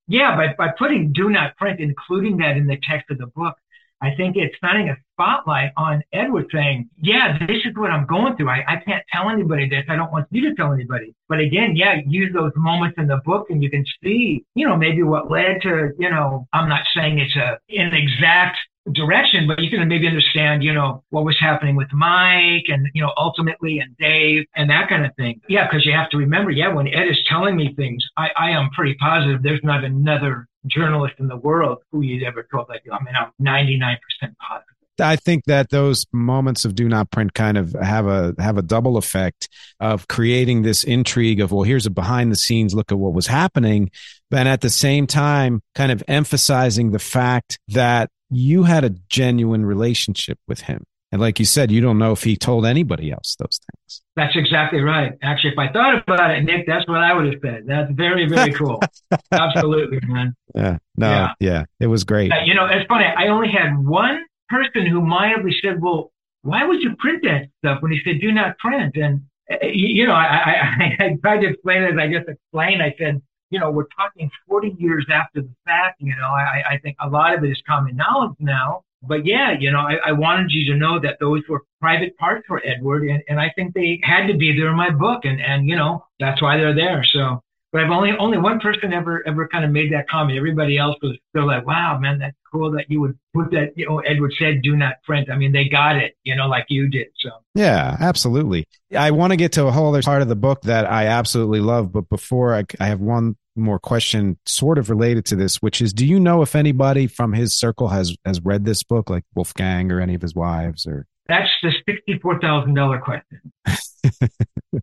Yeah, but by putting do not print, including that in the text of the book, I think it's shining a spotlight on Edward saying, yeah, this is what I'm going through. I, I can't tell anybody this. I don't want you to tell anybody. But again, yeah, use those moments in the book and you can see, you know, maybe what led to, you know, I'm not saying it's a, an exact direction, but you can maybe understand, you know, what was happening with Mike and, you know, ultimately and Dave and that kind of thing. Yeah, because you have to remember, yeah, when Ed is telling me things, I, I am pretty positive there's not another journalist in the world who he's ever told that. I mean, I'm 99% positive. I think that those moments of do not print kind of have a have a double effect of creating this intrigue of well here's a behind the scenes look at what was happening but at the same time kind of emphasizing the fact that you had a genuine relationship with him. And like you said, you don't know if he told anybody else those things. That's exactly right. Actually, if I thought about it, Nick, that's what I would have said. That's very, very cool. Absolutely, man. Yeah. No, yeah. yeah. It was great. You know, it's funny. I only had one person who mildly said, well, why would you print that stuff when he said, do not print? And, eh, you know, I, I, I tried to explain it as I just explained. I said, you know, we're talking 40 years after the fact. You know, I, I think a lot of it is common knowledge now. But yeah, you know, I, I wanted you to know that those were private parts for Edward, and, and I think they had to be there in my book, and and you know that's why they're there. So but I've only only one person ever ever kind of made that comment. Everybody else was still like, "Wow, man, that's cool that you would put that." You know, Edward said, "Do not print." I mean, they got it, you know, like you did. So yeah, absolutely. I want to get to a whole other part of the book that I absolutely love, but before I, I have one more question, sort of related to this, which is, do you know if anybody from his circle has has read this book, like Wolfgang or any of his wives, or? That's the sixty-four thousand dollar question.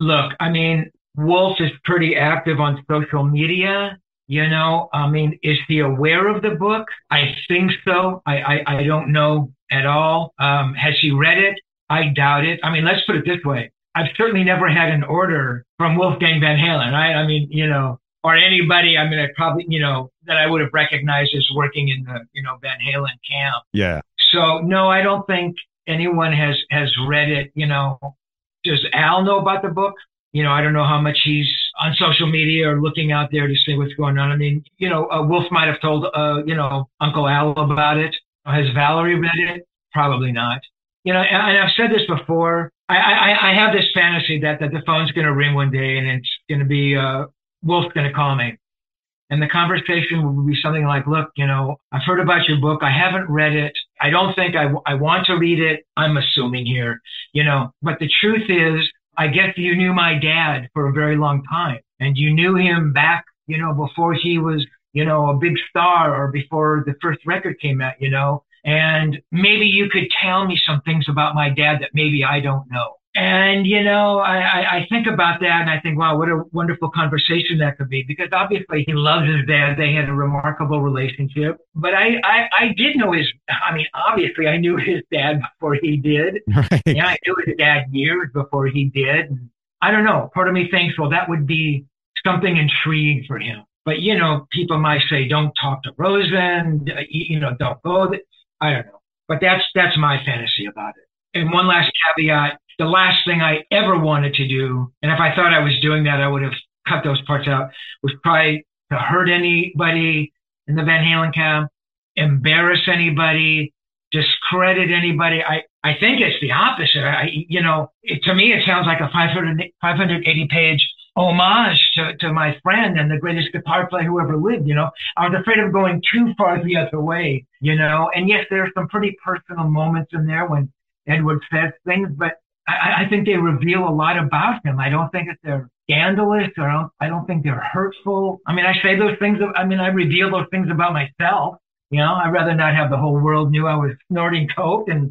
Look, I mean, Wolf is pretty active on social media. You know, I mean, is he aware of the book? I think so. I, I, I don't know at all. Um, has he read it? I doubt it. I mean, let's put it this way. I've certainly never had an order from Wolfgang Van Halen, right? I mean, you know, or anybody, I mean, I probably, you know, that I would have recognized as working in the, you know, Van Halen camp. Yeah. So no, I don't think anyone has, has read it. You know, does Al know about the book? You know, I don't know how much he's on social media or looking out there to see what's going on. I mean, you know, uh, Wolf might have told, uh, you know, Uncle Al about it. Has Valerie read it? Probably not. You know, and, I've said this before. I, I, I have this fantasy that, that the phone's going to ring one day and it's going to be, uh, Wolf's going to call me. And the conversation will be something like, look, you know, I've heard about your book. I haven't read it. I don't think I, I want to read it. I'm assuming here, you know, but the truth is I guess you knew my dad for a very long time and you knew him back, you know, before he was, you know, a big star or before the first record came out, you know, and maybe you could tell me some things about my dad that maybe I don't know. And, you know, I, I, I think about that and I think, wow, what a wonderful conversation that could be because obviously he loves his dad. They had a remarkable relationship, but I, I, I did know his, I mean, obviously I knew his dad before he did. Right. Yeah, I knew his dad years before he did. I don't know. Part of me thinks, well, that would be something intriguing for him. But, you know, people might say, don't talk to Rosen, you know, don't go. I don't know. But that's, that's my fantasy about it. And one last caveat the last thing I ever wanted to do, and if I thought I was doing that, I would have cut those parts out, was probably to hurt anybody in the Van Halen camp, embarrass anybody, discredit anybody. I, I think it's the opposite. I, you know, it, to me, it sounds like a 500, 580 page homage to, to my friend and the greatest guitar player who ever lived, you know. I was afraid of going too far the other way, you know. And yes, there are some pretty personal moments in there when Edward says things, but I, I think they reveal a lot about him. I don't think that they're scandalous or I don't, I don't think they're hurtful. I mean, I say those things. I mean, I reveal those things about myself. You know, I'd rather not have the whole world knew I was snorting coke and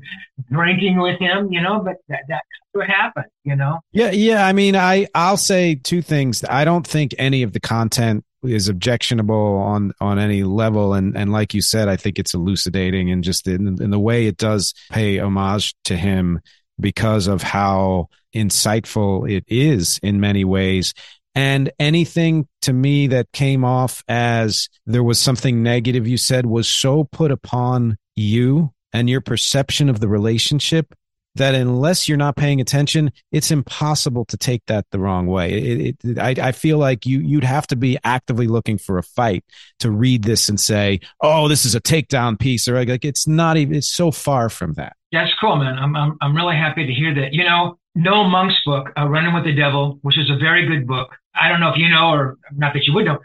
drinking with him, you know, but that, that's what happened, you know? Yeah. Yeah. I mean, I, I'll say two things. I don't think any of the content is objectionable on, on any level. And, and like you said, I think it's elucidating and just in, in the way it does pay homage to him because of how insightful it is in many ways. And anything to me that came off as there was something negative you said was so put upon you and your perception of the relationship that unless you're not paying attention, it's impossible to take that the wrong way. It, it, I, I, feel like you you'd have to be actively looking for a fight to read this and say, "Oh, this is a takedown piece," or like it's not even. It's so far from that. That's cool, man. I'm I'm I'm really happy to hear that. You know, Noel Monk's book, uh, Running with the Devil, which is a very good book. I don't know if you know, or not that you would know.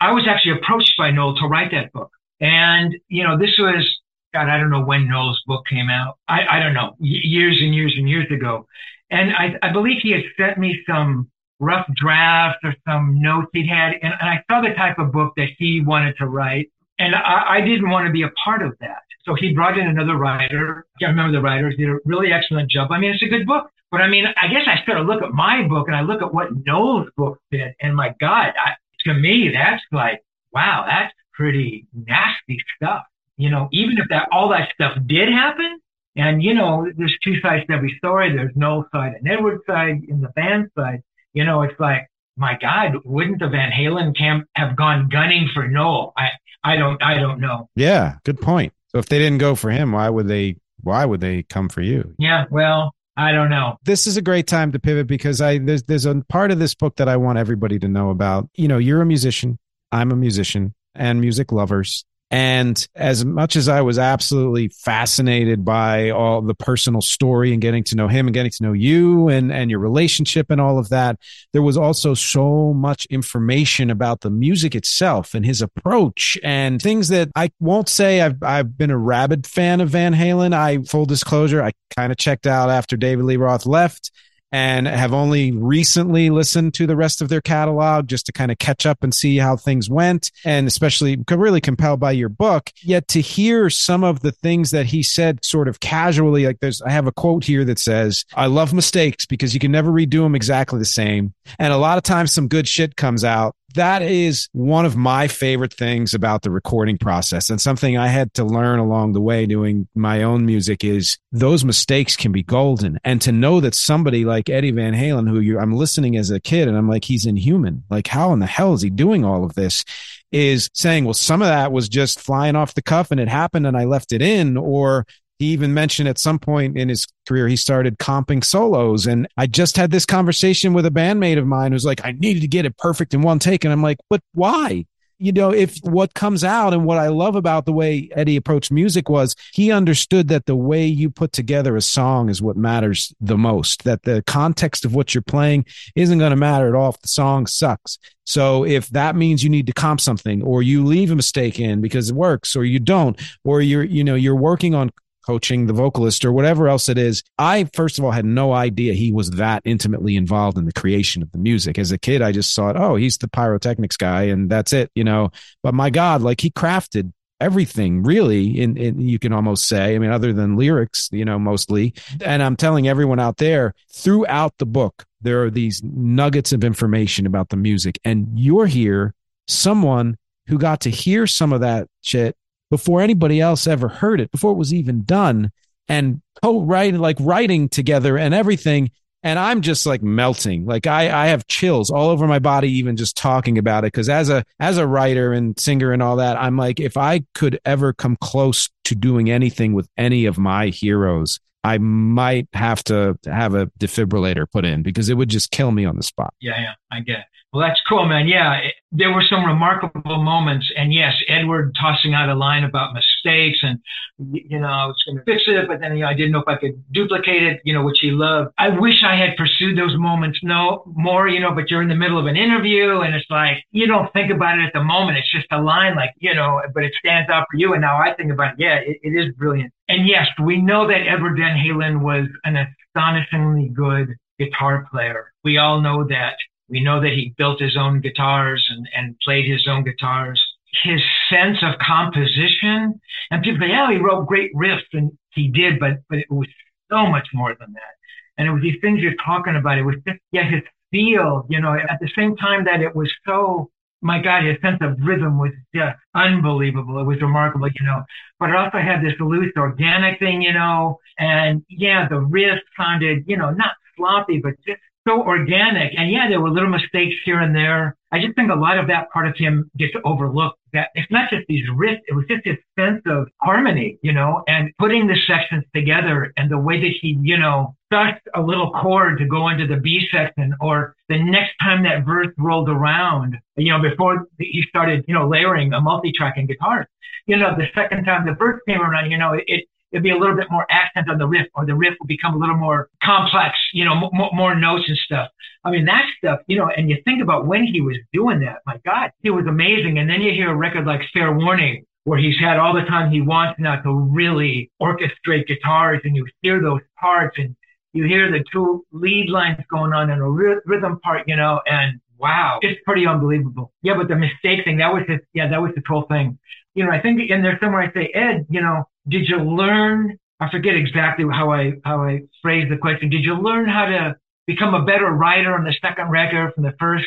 I was actually approached by Noel to write that book, and you know, this was God, I don't know when Noel's book came out. I, I don't know, years and years and years ago. And I, I believe he had sent me some rough drafts or some notes he'd had. And, and I saw the type of book that he wanted to write. And I, I didn't want to be a part of that. So he brought in another writer. I can't remember the writer. Did a really excellent job. I mean, it's a good book. But I mean, I guess I sort of look at my book and I look at what Noel's book did. And my God, I, to me, that's like, wow, that's pretty nasty stuff you know, even if that all that stuff did happen, and you know, there's two sides to every story. There's no side and Edward's side in the band side. You know, it's like, my God, wouldn't the Van Halen camp have gone gunning for Noel? I, I don't, I don't know. Yeah, good point. So if they didn't go for him, why would they? Why would they come for you? Yeah, well, I don't know. This is a great time to pivot because I there's there's a part of this book that I want everybody to know about. You know, you're a musician, I'm a musician, and music lovers. And as much as I was absolutely fascinated by all the personal story and getting to know him and getting to know you and, and your relationship and all of that, there was also so much information about the music itself and his approach and things that I won't say I've, I've been a rabid fan of Van Halen. I, full disclosure, I kind of checked out after David Lee Roth left and have only recently listened to the rest of their catalog just to kind of catch up and see how things went. And especially really compelled by your book. Yet to hear some of the things that he said sort of casually, like there's, I have a quote here that says, I love mistakes because you can never redo them exactly the same. And a lot of times some good shit comes out that is one of my favorite things about the recording process and something I had to learn along the way doing my own music is those mistakes can be golden. And to know that somebody like Eddie Van Halen, who you, I'm listening as a kid and I'm like, he's inhuman. Like, how in the hell is he doing all of this? Is saying, well, some of that was just flying off the cuff and it happened and I left it in, or he even mentioned at some point in his career he started comping solos. And i just had this conversation with a bandmate of mine who's like i needed to get it perfect in one take. And i'm like but why? You know if what comes out and what i love about the way eddie approached music was he understood that the way you put together a song is what matters the most that the context of what you're playing isn't going to matter at all if the song sucks. So if that means you need to comp something or you leave a mistake in because it works or you don't or you're you know you're working on coaching the vocalist or whatever else it is. I, first of all, had no idea he was that intimately involved in the creation of the music. As a kid, I just thought, oh, he's the pyrotechnics guy and that's it, you know. But my God, like he crafted everything really in, in you can almost say i mean other than lyrics you know mostly and i'm telling everyone out there throughout the book there are these nuggets of information about the music and you're here someone who got to hear some of that shit before anybody else ever heard it, before it was even done, and co-writing, like writing together and everything. And I'm just like melting. Like I, I have chills all over my body, even just talking about it. Cause as a, as a writer and singer and all that, I'm like, if I could ever come close to doing anything with any of my heroes, I might have to have a defibrillator put in because it would just kill me on the spot. Yeah, yeah, I get. Well, that's cool, man. Yeah, it, there were some remarkable moments. And yes, Edward tossing out a line about mistakes and, you know, I was going to fix it, but then, you know, I didn't know if I could duplicate it, you know, which he loved. I wish I had pursued those moments no more, you know, but you're in the middle of an interview and it's like, you don't think about it at the moment. It's just a line like, you know, but it stands out for you. And now I think about it. Yeah, it, it is brilliant. And yes, we know that Edward Van Halen was an astonishingly good guitar player. We all know that. We know that he built his own guitars and, and played his own guitars. His sense of composition, and people say, yeah, he wrote great riffs, and he did, but but it was so much more than that. And it was these things you're talking about. It was just, yeah, his feel, you know, at the same time that it was so, my God, his sense of rhythm was just unbelievable. It was remarkable, you know, but it also had this loose organic thing, you know, and yeah, the riff sounded, you know, not sloppy, but just so organic. And yeah, there were little mistakes here and there. I just think a lot of that part of him gets overlooked. That it's not just these riffs; it was just his sense of harmony, you know, and putting the sections together, and the way that he, you know, starts a little chord to go into the B section, or the next time that verse rolled around, you know, before he started, you know, layering a multi-track in guitar, you know, the second time the verse came around, you know, it it'd be a little bit more accent on the riff, or the riff will become a little more complex, you know, m- more notes and stuff. I mean, that stuff, you know, and you think about when he was doing that, my God, it was amazing. And then you hear a record like Fair Warning, where he's had all the time he wants now to really orchestrate guitars, and you hear those parts, and you hear the two lead lines going on in a rhythm part, you know, and wow, it's pretty unbelievable. Yeah, but the mistake thing, that was just, yeah, that was the whole thing. You know, I think in there somewhere I say, Ed, you know, did you learn? I forget exactly how I how I phrased the question. Did you learn how to become a better writer on the second record from the first?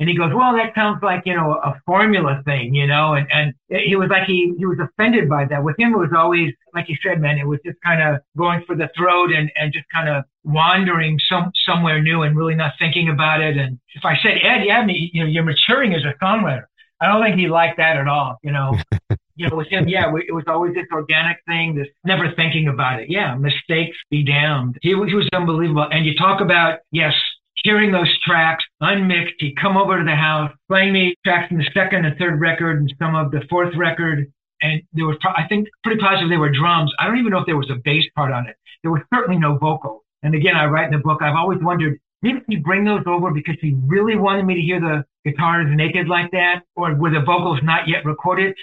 And he goes, well, that sounds like, you know, a formula thing, you know, and, and he was like, he, he was offended by that. With him, it was always, like you said, man, it was just kind of going for the throat and, and just kind of wandering some, somewhere new and really not thinking about it. And if I said, Ed, yeah, me, you know, you're maturing as a songwriter. I don't think he liked that at all, you know. you know, with him, yeah, it was always this organic thing, this never thinking about it. Yeah, mistakes be damned. He, he was unbelievable. And you talk about, yes, hearing those tracks unmixed. He'd come over to the house, playing me tracks from the second and third record and some of the fourth record. And there was, I think, pretty positive they were drums. I don't even know if there was a bass part on it. There was certainly no vocal. And again, I write in the book, I've always wondered, maybe he bring those over because he really wanted me to hear the guitars naked like that, or were the vocals not yet recorded?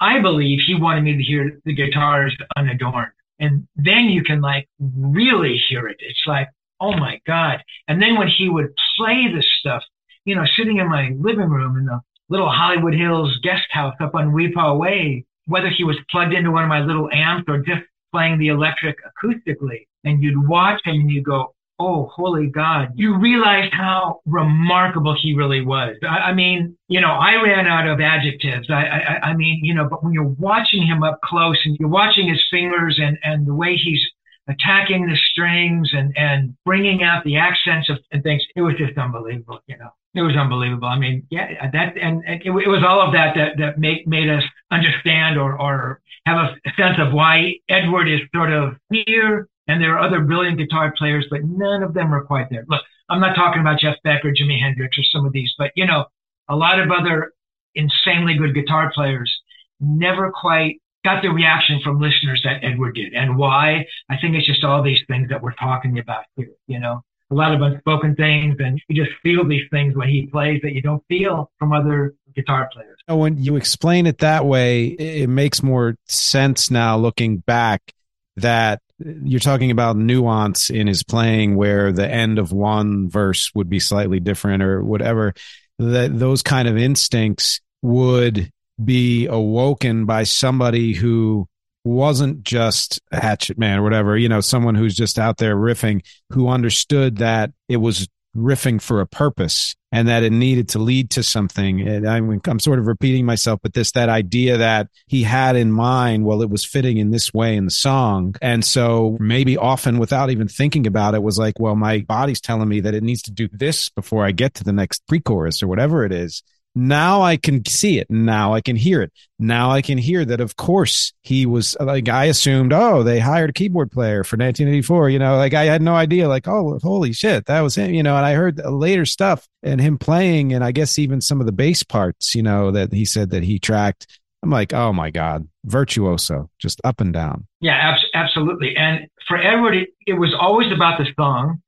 I believe he wanted me to hear the guitars unadorned. And then you can like really hear it. It's like, oh my God. And then when he would play this stuff, you know, sitting in my living room in the little Hollywood Hills guest house up on Weepaw Way, whether he was plugged into one of my little amps or just playing the electric acoustically, and you'd watch him and you go, oh, holy God, you realized how remarkable he really was. I, I, mean, you know, I ran out of adjectives. I, I, I mean, you know, but when you're watching him up close and you're watching his fingers and, and the way he's attacking the strings and, and bringing out the accents of, and things, it was just unbelievable, you know. It was unbelievable. I mean, yeah, that, and, and it, it was all of that that, that made, made us understand or, or have a sense of why Edward is sort of here and there are other brilliant guitar players, but none of them are quite there. Look, I'm not talking about Jeff Beck or Jimi Hendrix or some of these, but you know, a lot of other insanely good guitar players never quite got the reaction from listeners that Edward did. And why? I think it's just all these things that we're talking about here, you know, a lot of unspoken things and you just feel these things when he plays that you don't feel from other guitar players. When you explain it that way, it makes more sense now looking back that you're talking about nuance in his playing where the end of one verse would be slightly different or whatever that those kind of instincts would be awoken by somebody who wasn't just a hatchet man or whatever you know someone who's just out there riffing who understood that it was riffing for a purpose and that it needed to lead to something. And I'm, I'm sort of repeating myself, but this, that idea that he had in mind, well, it was fitting in this way in the song. And so maybe often without even thinking about it was like, well, my body's telling me that it needs to do this before I get to the next pre chorus or whatever it is. Now I can see it. Now I can hear it. Now I can hear that, of course, he was like, I assumed, oh, they hired a keyboard player for 1984. You know, like I had no idea, like, oh, holy shit, that was him, you know, and I heard later stuff and him playing, and I guess even some of the bass parts, you know, that he said that he tracked. I'm like, oh my God, virtuoso, just up and down. Yeah, ab- absolutely. And for Edward, it, it was always about the song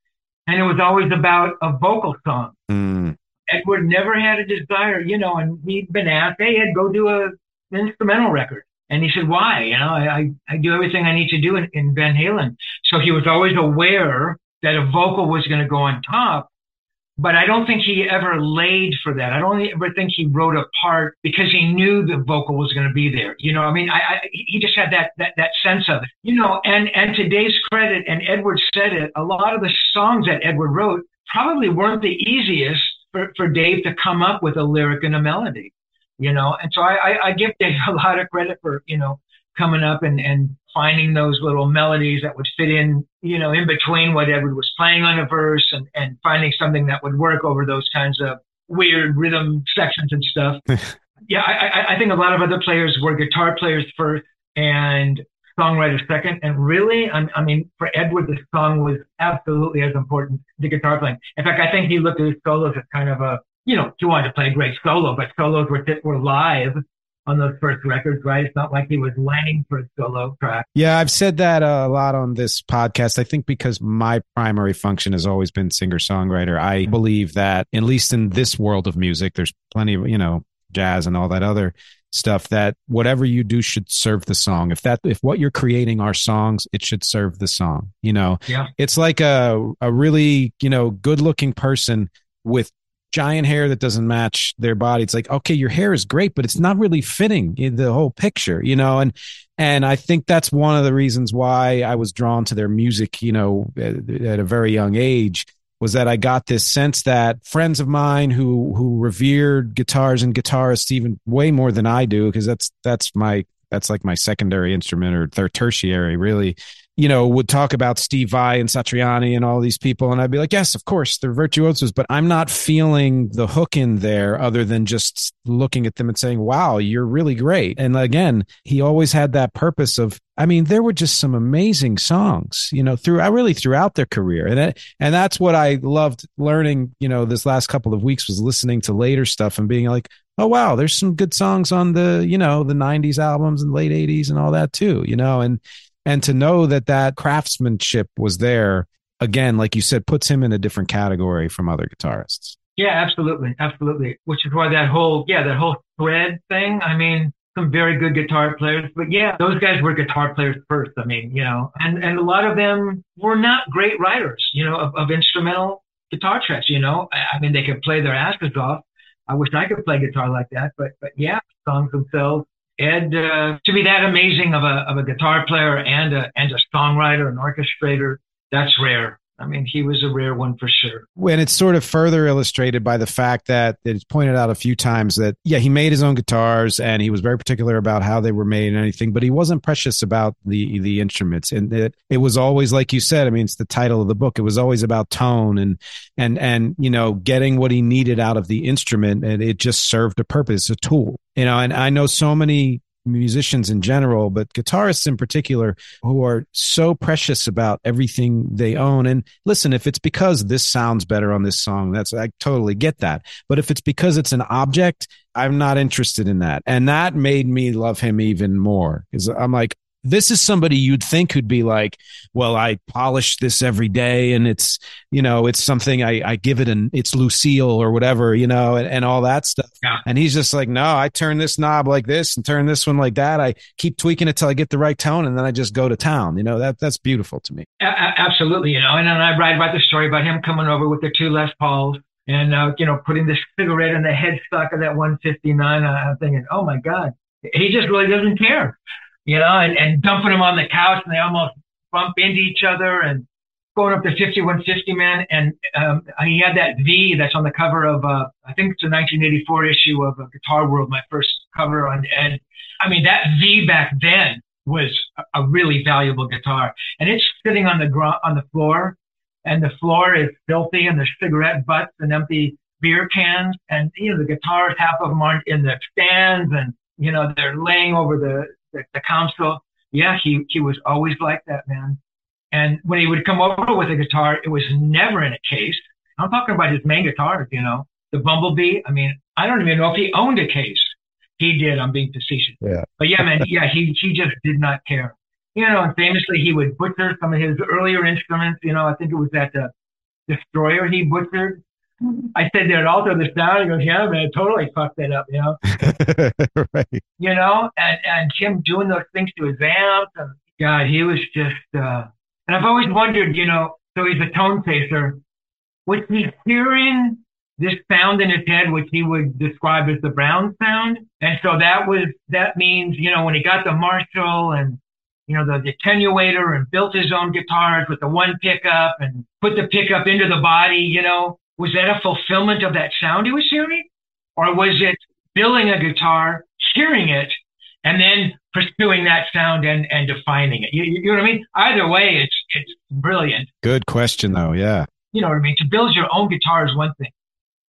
and it was always about a vocal song. Mm. Edward never had a desire, you know, and he'd been asked, hey, Ed, go do a instrumental record. And he said, why? You know, I, I do everything I need to do in, in Van Halen. So he was always aware that a vocal was going to go on top. But I don't think he ever laid for that. I don't ever think he wrote a part because he knew the vocal was going to be there. You know, I mean, I, I, he just had that, that, that sense of it, you know, and, and to Dave's credit, and Edward said it, a lot of the songs that Edward wrote probably weren't the easiest for, for Dave to come up with a lyric and a melody, you know. And so I, I, I give Dave a lot of credit for, you know, coming up and, and finding those little melodies that would fit in, you know, in between what Edward was playing on a verse and, and finding something that would work over those kinds of weird rhythm sections and stuff. yeah, I, I think a lot of other players were guitar players first and songwriter second. And really, I, I mean, for Edward, the song was absolutely as important, the guitar playing. In fact, I think he looked at his solos as kind of a, you know, he wanted to play a great solo, but solos were, were live on those first records, right? It's not like he was laying for a solo track. Yeah, I've said that uh, a lot on this podcast. I think because my primary function has always been singer songwriter, I believe that, at least in this world of music, there's plenty of, you know, jazz and all that other stuff that whatever you do should serve the song. If that if what you're creating are songs it should serve the song you know? Yeah. It's like a a really you know good looking person with giant hair that doesn't match their body. It's like okay your hair is great but it's not really fitting in the whole picture you know? And and i think that's one of the reasons why i was drawn to their music you know at, at a very young age was that I got this sense that friends of mine who who revered guitars and guitarists even way more than I do because that's that's my that's like my secondary instrument or tertiary really you know, would talk about Steve Vai and Satriani and all these people. And I'd be like, yes, of course, they're virtuosos, but I'm not feeling the hook in there other than just looking at them and saying, wow, you're really great. And again, he always had that purpose of, I mean, there were just some amazing songs, you know, through, I really throughout their career. And, it, and that's what I loved learning, you know, this last couple of weeks was listening to later stuff and being like, oh wow there's some good songs on the you know the 90s albums and late 80s and all that too you know and and to know that that craftsmanship was there again like you said puts him in a different category from other guitarists. Yeah absolutely. Absolutely. Which is why that whole yeah that whole shred thing i mean some very good guitar players but yeah those guys were guitar players first i mean you know and and a lot of them were not great writers you know of, of instrumental guitar tracks you know. I, I mean they could play their asses off. I wish i could play guitar like that but but yeah songs themselves Ed uh, to be that amazing of a of a guitar player and a and a songwriter, an orchestrator, that's rare. I mean, he was a rare one for sure. And it's sort of further illustrated by the fact that it's pointed out a few times that, yeah, he made his own guitars and he was very particular about how they were made and anything, but he wasn't precious about the the instruments. And it, it was always, like you said, I mean, it's the title of the book. It was always about tone and, and, and, you know, getting what he needed out of the instrument. And it just served a purpose, a tool, you know, and I know so many musicians in general, but guitarists in particular who are so precious about everything they own. And listen, if it's because this sounds better on this song, that's, I totally get that. But if it's because it's an object, I'm not interested in that. And that made me love him even more because I'm like, this is somebody you'd think who'd be like, well, I polish this every day and it's, you know, it's something I, I give it and it's Lucille or whatever, you know, and, and all that stuff. Yeah. And he's just like, no, I turn this knob like this and turn this one like that. I keep tweaking it till I get the right tone and then I just go to town. You know, that that's beautiful to me. A- absolutely. You know, and then I write about the story about him coming over with the two Les Pauls and, uh, you know, putting the cigarette in the headstock of that 159. I'm thinking, oh my God, he just really doesn't care you know, and, and dumping them on the couch and they almost bump into each other and going up to 5150 man. And um, he had that V that's on the cover of, uh, I think it's a 1984 issue of uh, Guitar World, my first cover on, and I mean, that V back then was a, really valuable guitar and it's sitting on the on the floor and the floor is filthy and there's cigarette butts and empty beer cans and, you know, the guitars, half of them aren't in the stands and, you know, they're laying over the, the, the console. Yeah, he, he was always like that, man. And when he would come over with a guitar, it was never in a case. I'm talking about his main guitars, you know, the Bumblebee. I mean, I don't even know if he owned a case. He did. I'm being facetious. Yeah. But yeah, man, yeah, he, he just did not care. You know, and famously he would butcher some of his earlier instruments. You know, I think it was that uh, Destroyer he butchered. I said, it alter the sound? He goes, yeah, man, totally fucked that up, you know? right. You know, and, and him doing those things to his amps. And God, he was just, uh, and I've always wondered, you know, so he's a tone chaser. Was he hearing this sound in his head, which he would describe as the Brown sound? And so that was, that means, you know, when he got the Marshall and, you know, the attenuator and built his own guitars with the one pickup and put the pickup into the body, you know, was that a fulfillment of that sound he was hearing? Or was it building a guitar, hearing it, and then pursuing that sound and, and defining it. You, you know what I mean? Either way, it's it's brilliant. Good question, though. Yeah. You know what I mean? To build your own guitar is one thing.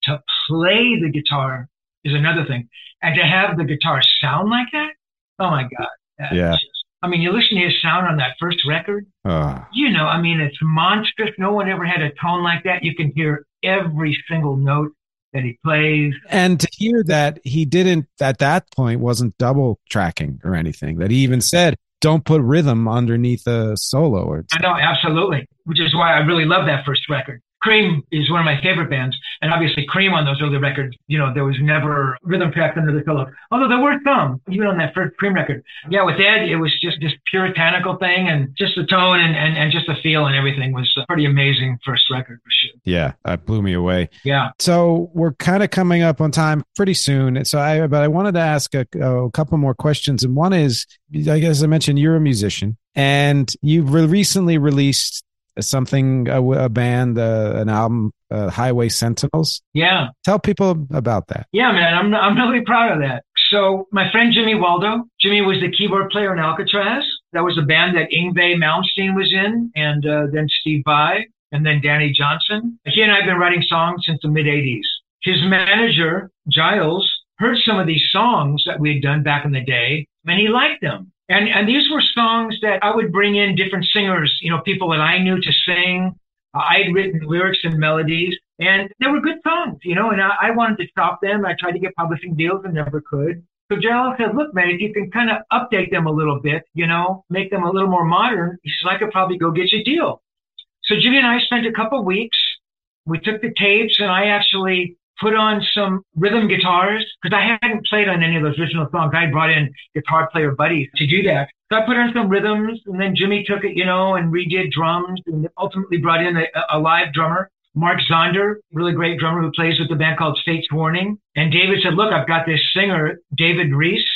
To play the guitar is another thing. And to have the guitar sound like that, oh my God. Yeah. Just, I mean, you listen to his sound on that first record, Uh, you know, I mean, it's monstrous. No one ever had a tone like that. You can hear every single note that he plays. and to hear that he didn't at that point wasn't double tracking or anything. That he even said, "Don't put rhythm underneath a solo." Or I know, absolutely, which is why I really love that first record. Cream is one of my favorite bands, and obviously Cream on those early records, you know, there was never rhythm tracks under the solo. Although there were some, even on that first Cream record. Yeah, with Ed, it was just this puritanical thing, and just the tone and, and, and just the feel and everything was a pretty amazing first record for sure. yeah, that blew me away. Yeah. So we're kind of coming up on time pretty soon. So I, but I wanted to ask a, a couple more questions. And one is, I guess I mentioned you're a musician and you've re- recently released something, a, a band, uh, an album, uh, Highway Sentinels. Yeah. Tell people about that. Yeah, man, I'm I'm really proud of that. So my friend Jimmy Waldo, Jimmy was the keyboard player in Alcatraz. That was a band that Yngwie Malmsteen was in, and uh, then Steve Vai, and then Danny Johnson. He and I have been writing songs since the mid '80s. His manager Giles heard some of these songs that we had done back in the day, and he liked them. And and these were songs that I would bring in different singers, you know, people that I knew to sing. I had written lyrics and melodies, and they were good songs, you know, and I, I wanted to stop them. I tried to get publishing deals and never could. So Giles said, look, man, if you can kind of update them a little bit, you know, make them a little more modern, he says, I could probably go get you a deal. So Jimmy and I spent a couple of weeks. We took the tapes and I actually put on some rhythm guitars because I hadn't played on any of those original songs. I brought in guitar player buddies to do that. So I put on some rhythms and then Jimmy took it, you know, and redid drums and ultimately brought in a, a live drummer. Mark Zonder, really great drummer who plays with the band called Fates Warning. And David said, look, I've got this singer, David Reece.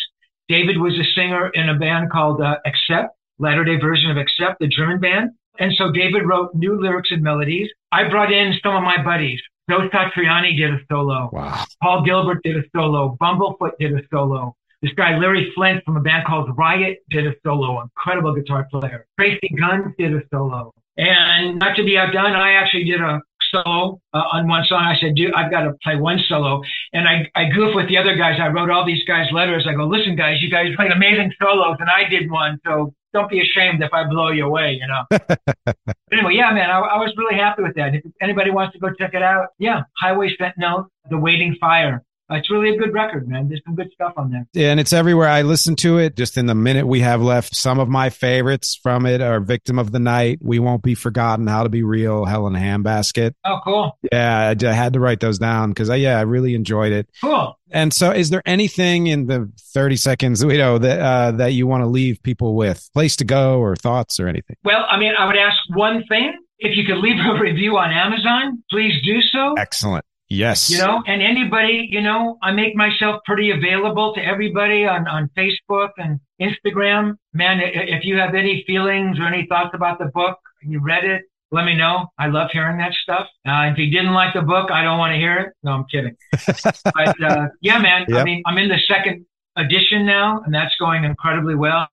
David was a singer in a band called uh, Accept, latter day version of Accept, the German band. And so David wrote new lyrics and melodies. I brought in some of my buddies. Joe Satriani did a solo. Wow. Paul Gilbert did a solo. Bumblefoot did a solo. This guy, Larry Flint from a band called Riot, did a solo. Incredible guitar player. Tracii Guns did a solo. And not to be outdone, I actually did a solo uh, on one song. I said, dude, I've got to play one solo. And I, I goof with the other guys. I wrote all these guys letters. I go, listen, guys, you guys played amazing solos and I did one. So don't be ashamed if I blow you away, you know. but anyway, yeah, man, I, I was really happy with that. If anybody wants to go check it out, yeah, Highway Sentinel, The Waiting Fire. Uh, it's really a good record, man. There's some good stuff on there. and it's everywhere. I listen to it just in the minute we have left. Some of my favorites from it are Victim of the Night, We Won't Be Forgotten, How to Be Real, Hell in a Handbasket. Oh, cool, Yeah, I, I had to write those down because I, yeah, I really enjoyed it. cool. And so, is there anything in the 30 seconds, you know, that, uh, that you want to leave people with? Place to go or thoughts or anything? Well, I mean, I would ask one thing. If you could leave a review on Amazon, please do so. Excellent. Yes. You know, and anybody, you know, I make myself pretty available to everybody on, on Facebook and Instagram. Man, if you have any feelings or any thoughts about the book, you read it, let me know. I love hearing that stuff. Uh, if you didn't like the book, I don't want to hear it. No, I'm kidding. but uh, yeah, man, I mean, I'm in the second edition now, and that's going incredibly well.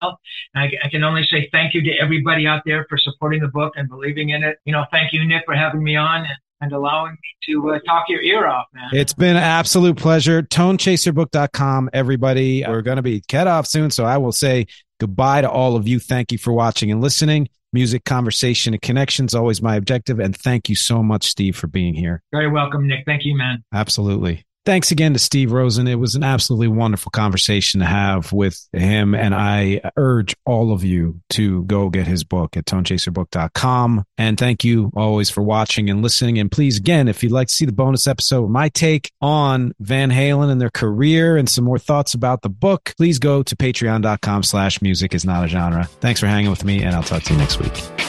I, I can only say thank you to everybody out there for supporting the book and believing in it. You know, thank you, Nick, for having me on and, and allowing me to uh, talk your ear off, man. It's been an absolute pleasure. ToneChaserBook.com, everybody. We're going to be cut off soon. So I will say goodbye to all of you. Thank you for watching and listening. Music, conversation, and connections, always my objective. And thank you so much, Steve, for being here. Very welcome, Nick. Thank you, man. Absolutely. Thanks again to Steve Rosen. It was an absolutely wonderful conversation to have with him. And I urge all of you to go get his book at tonechaserbook.com. And thank you always for watching and listening. And please, again, if you'd like to see the bonus episode, my take on Van Halen and their career and some more thoughts about the book, please go to patreon.com slash music is not a genre. Thanks for hanging with me, and I'll talk to you next week.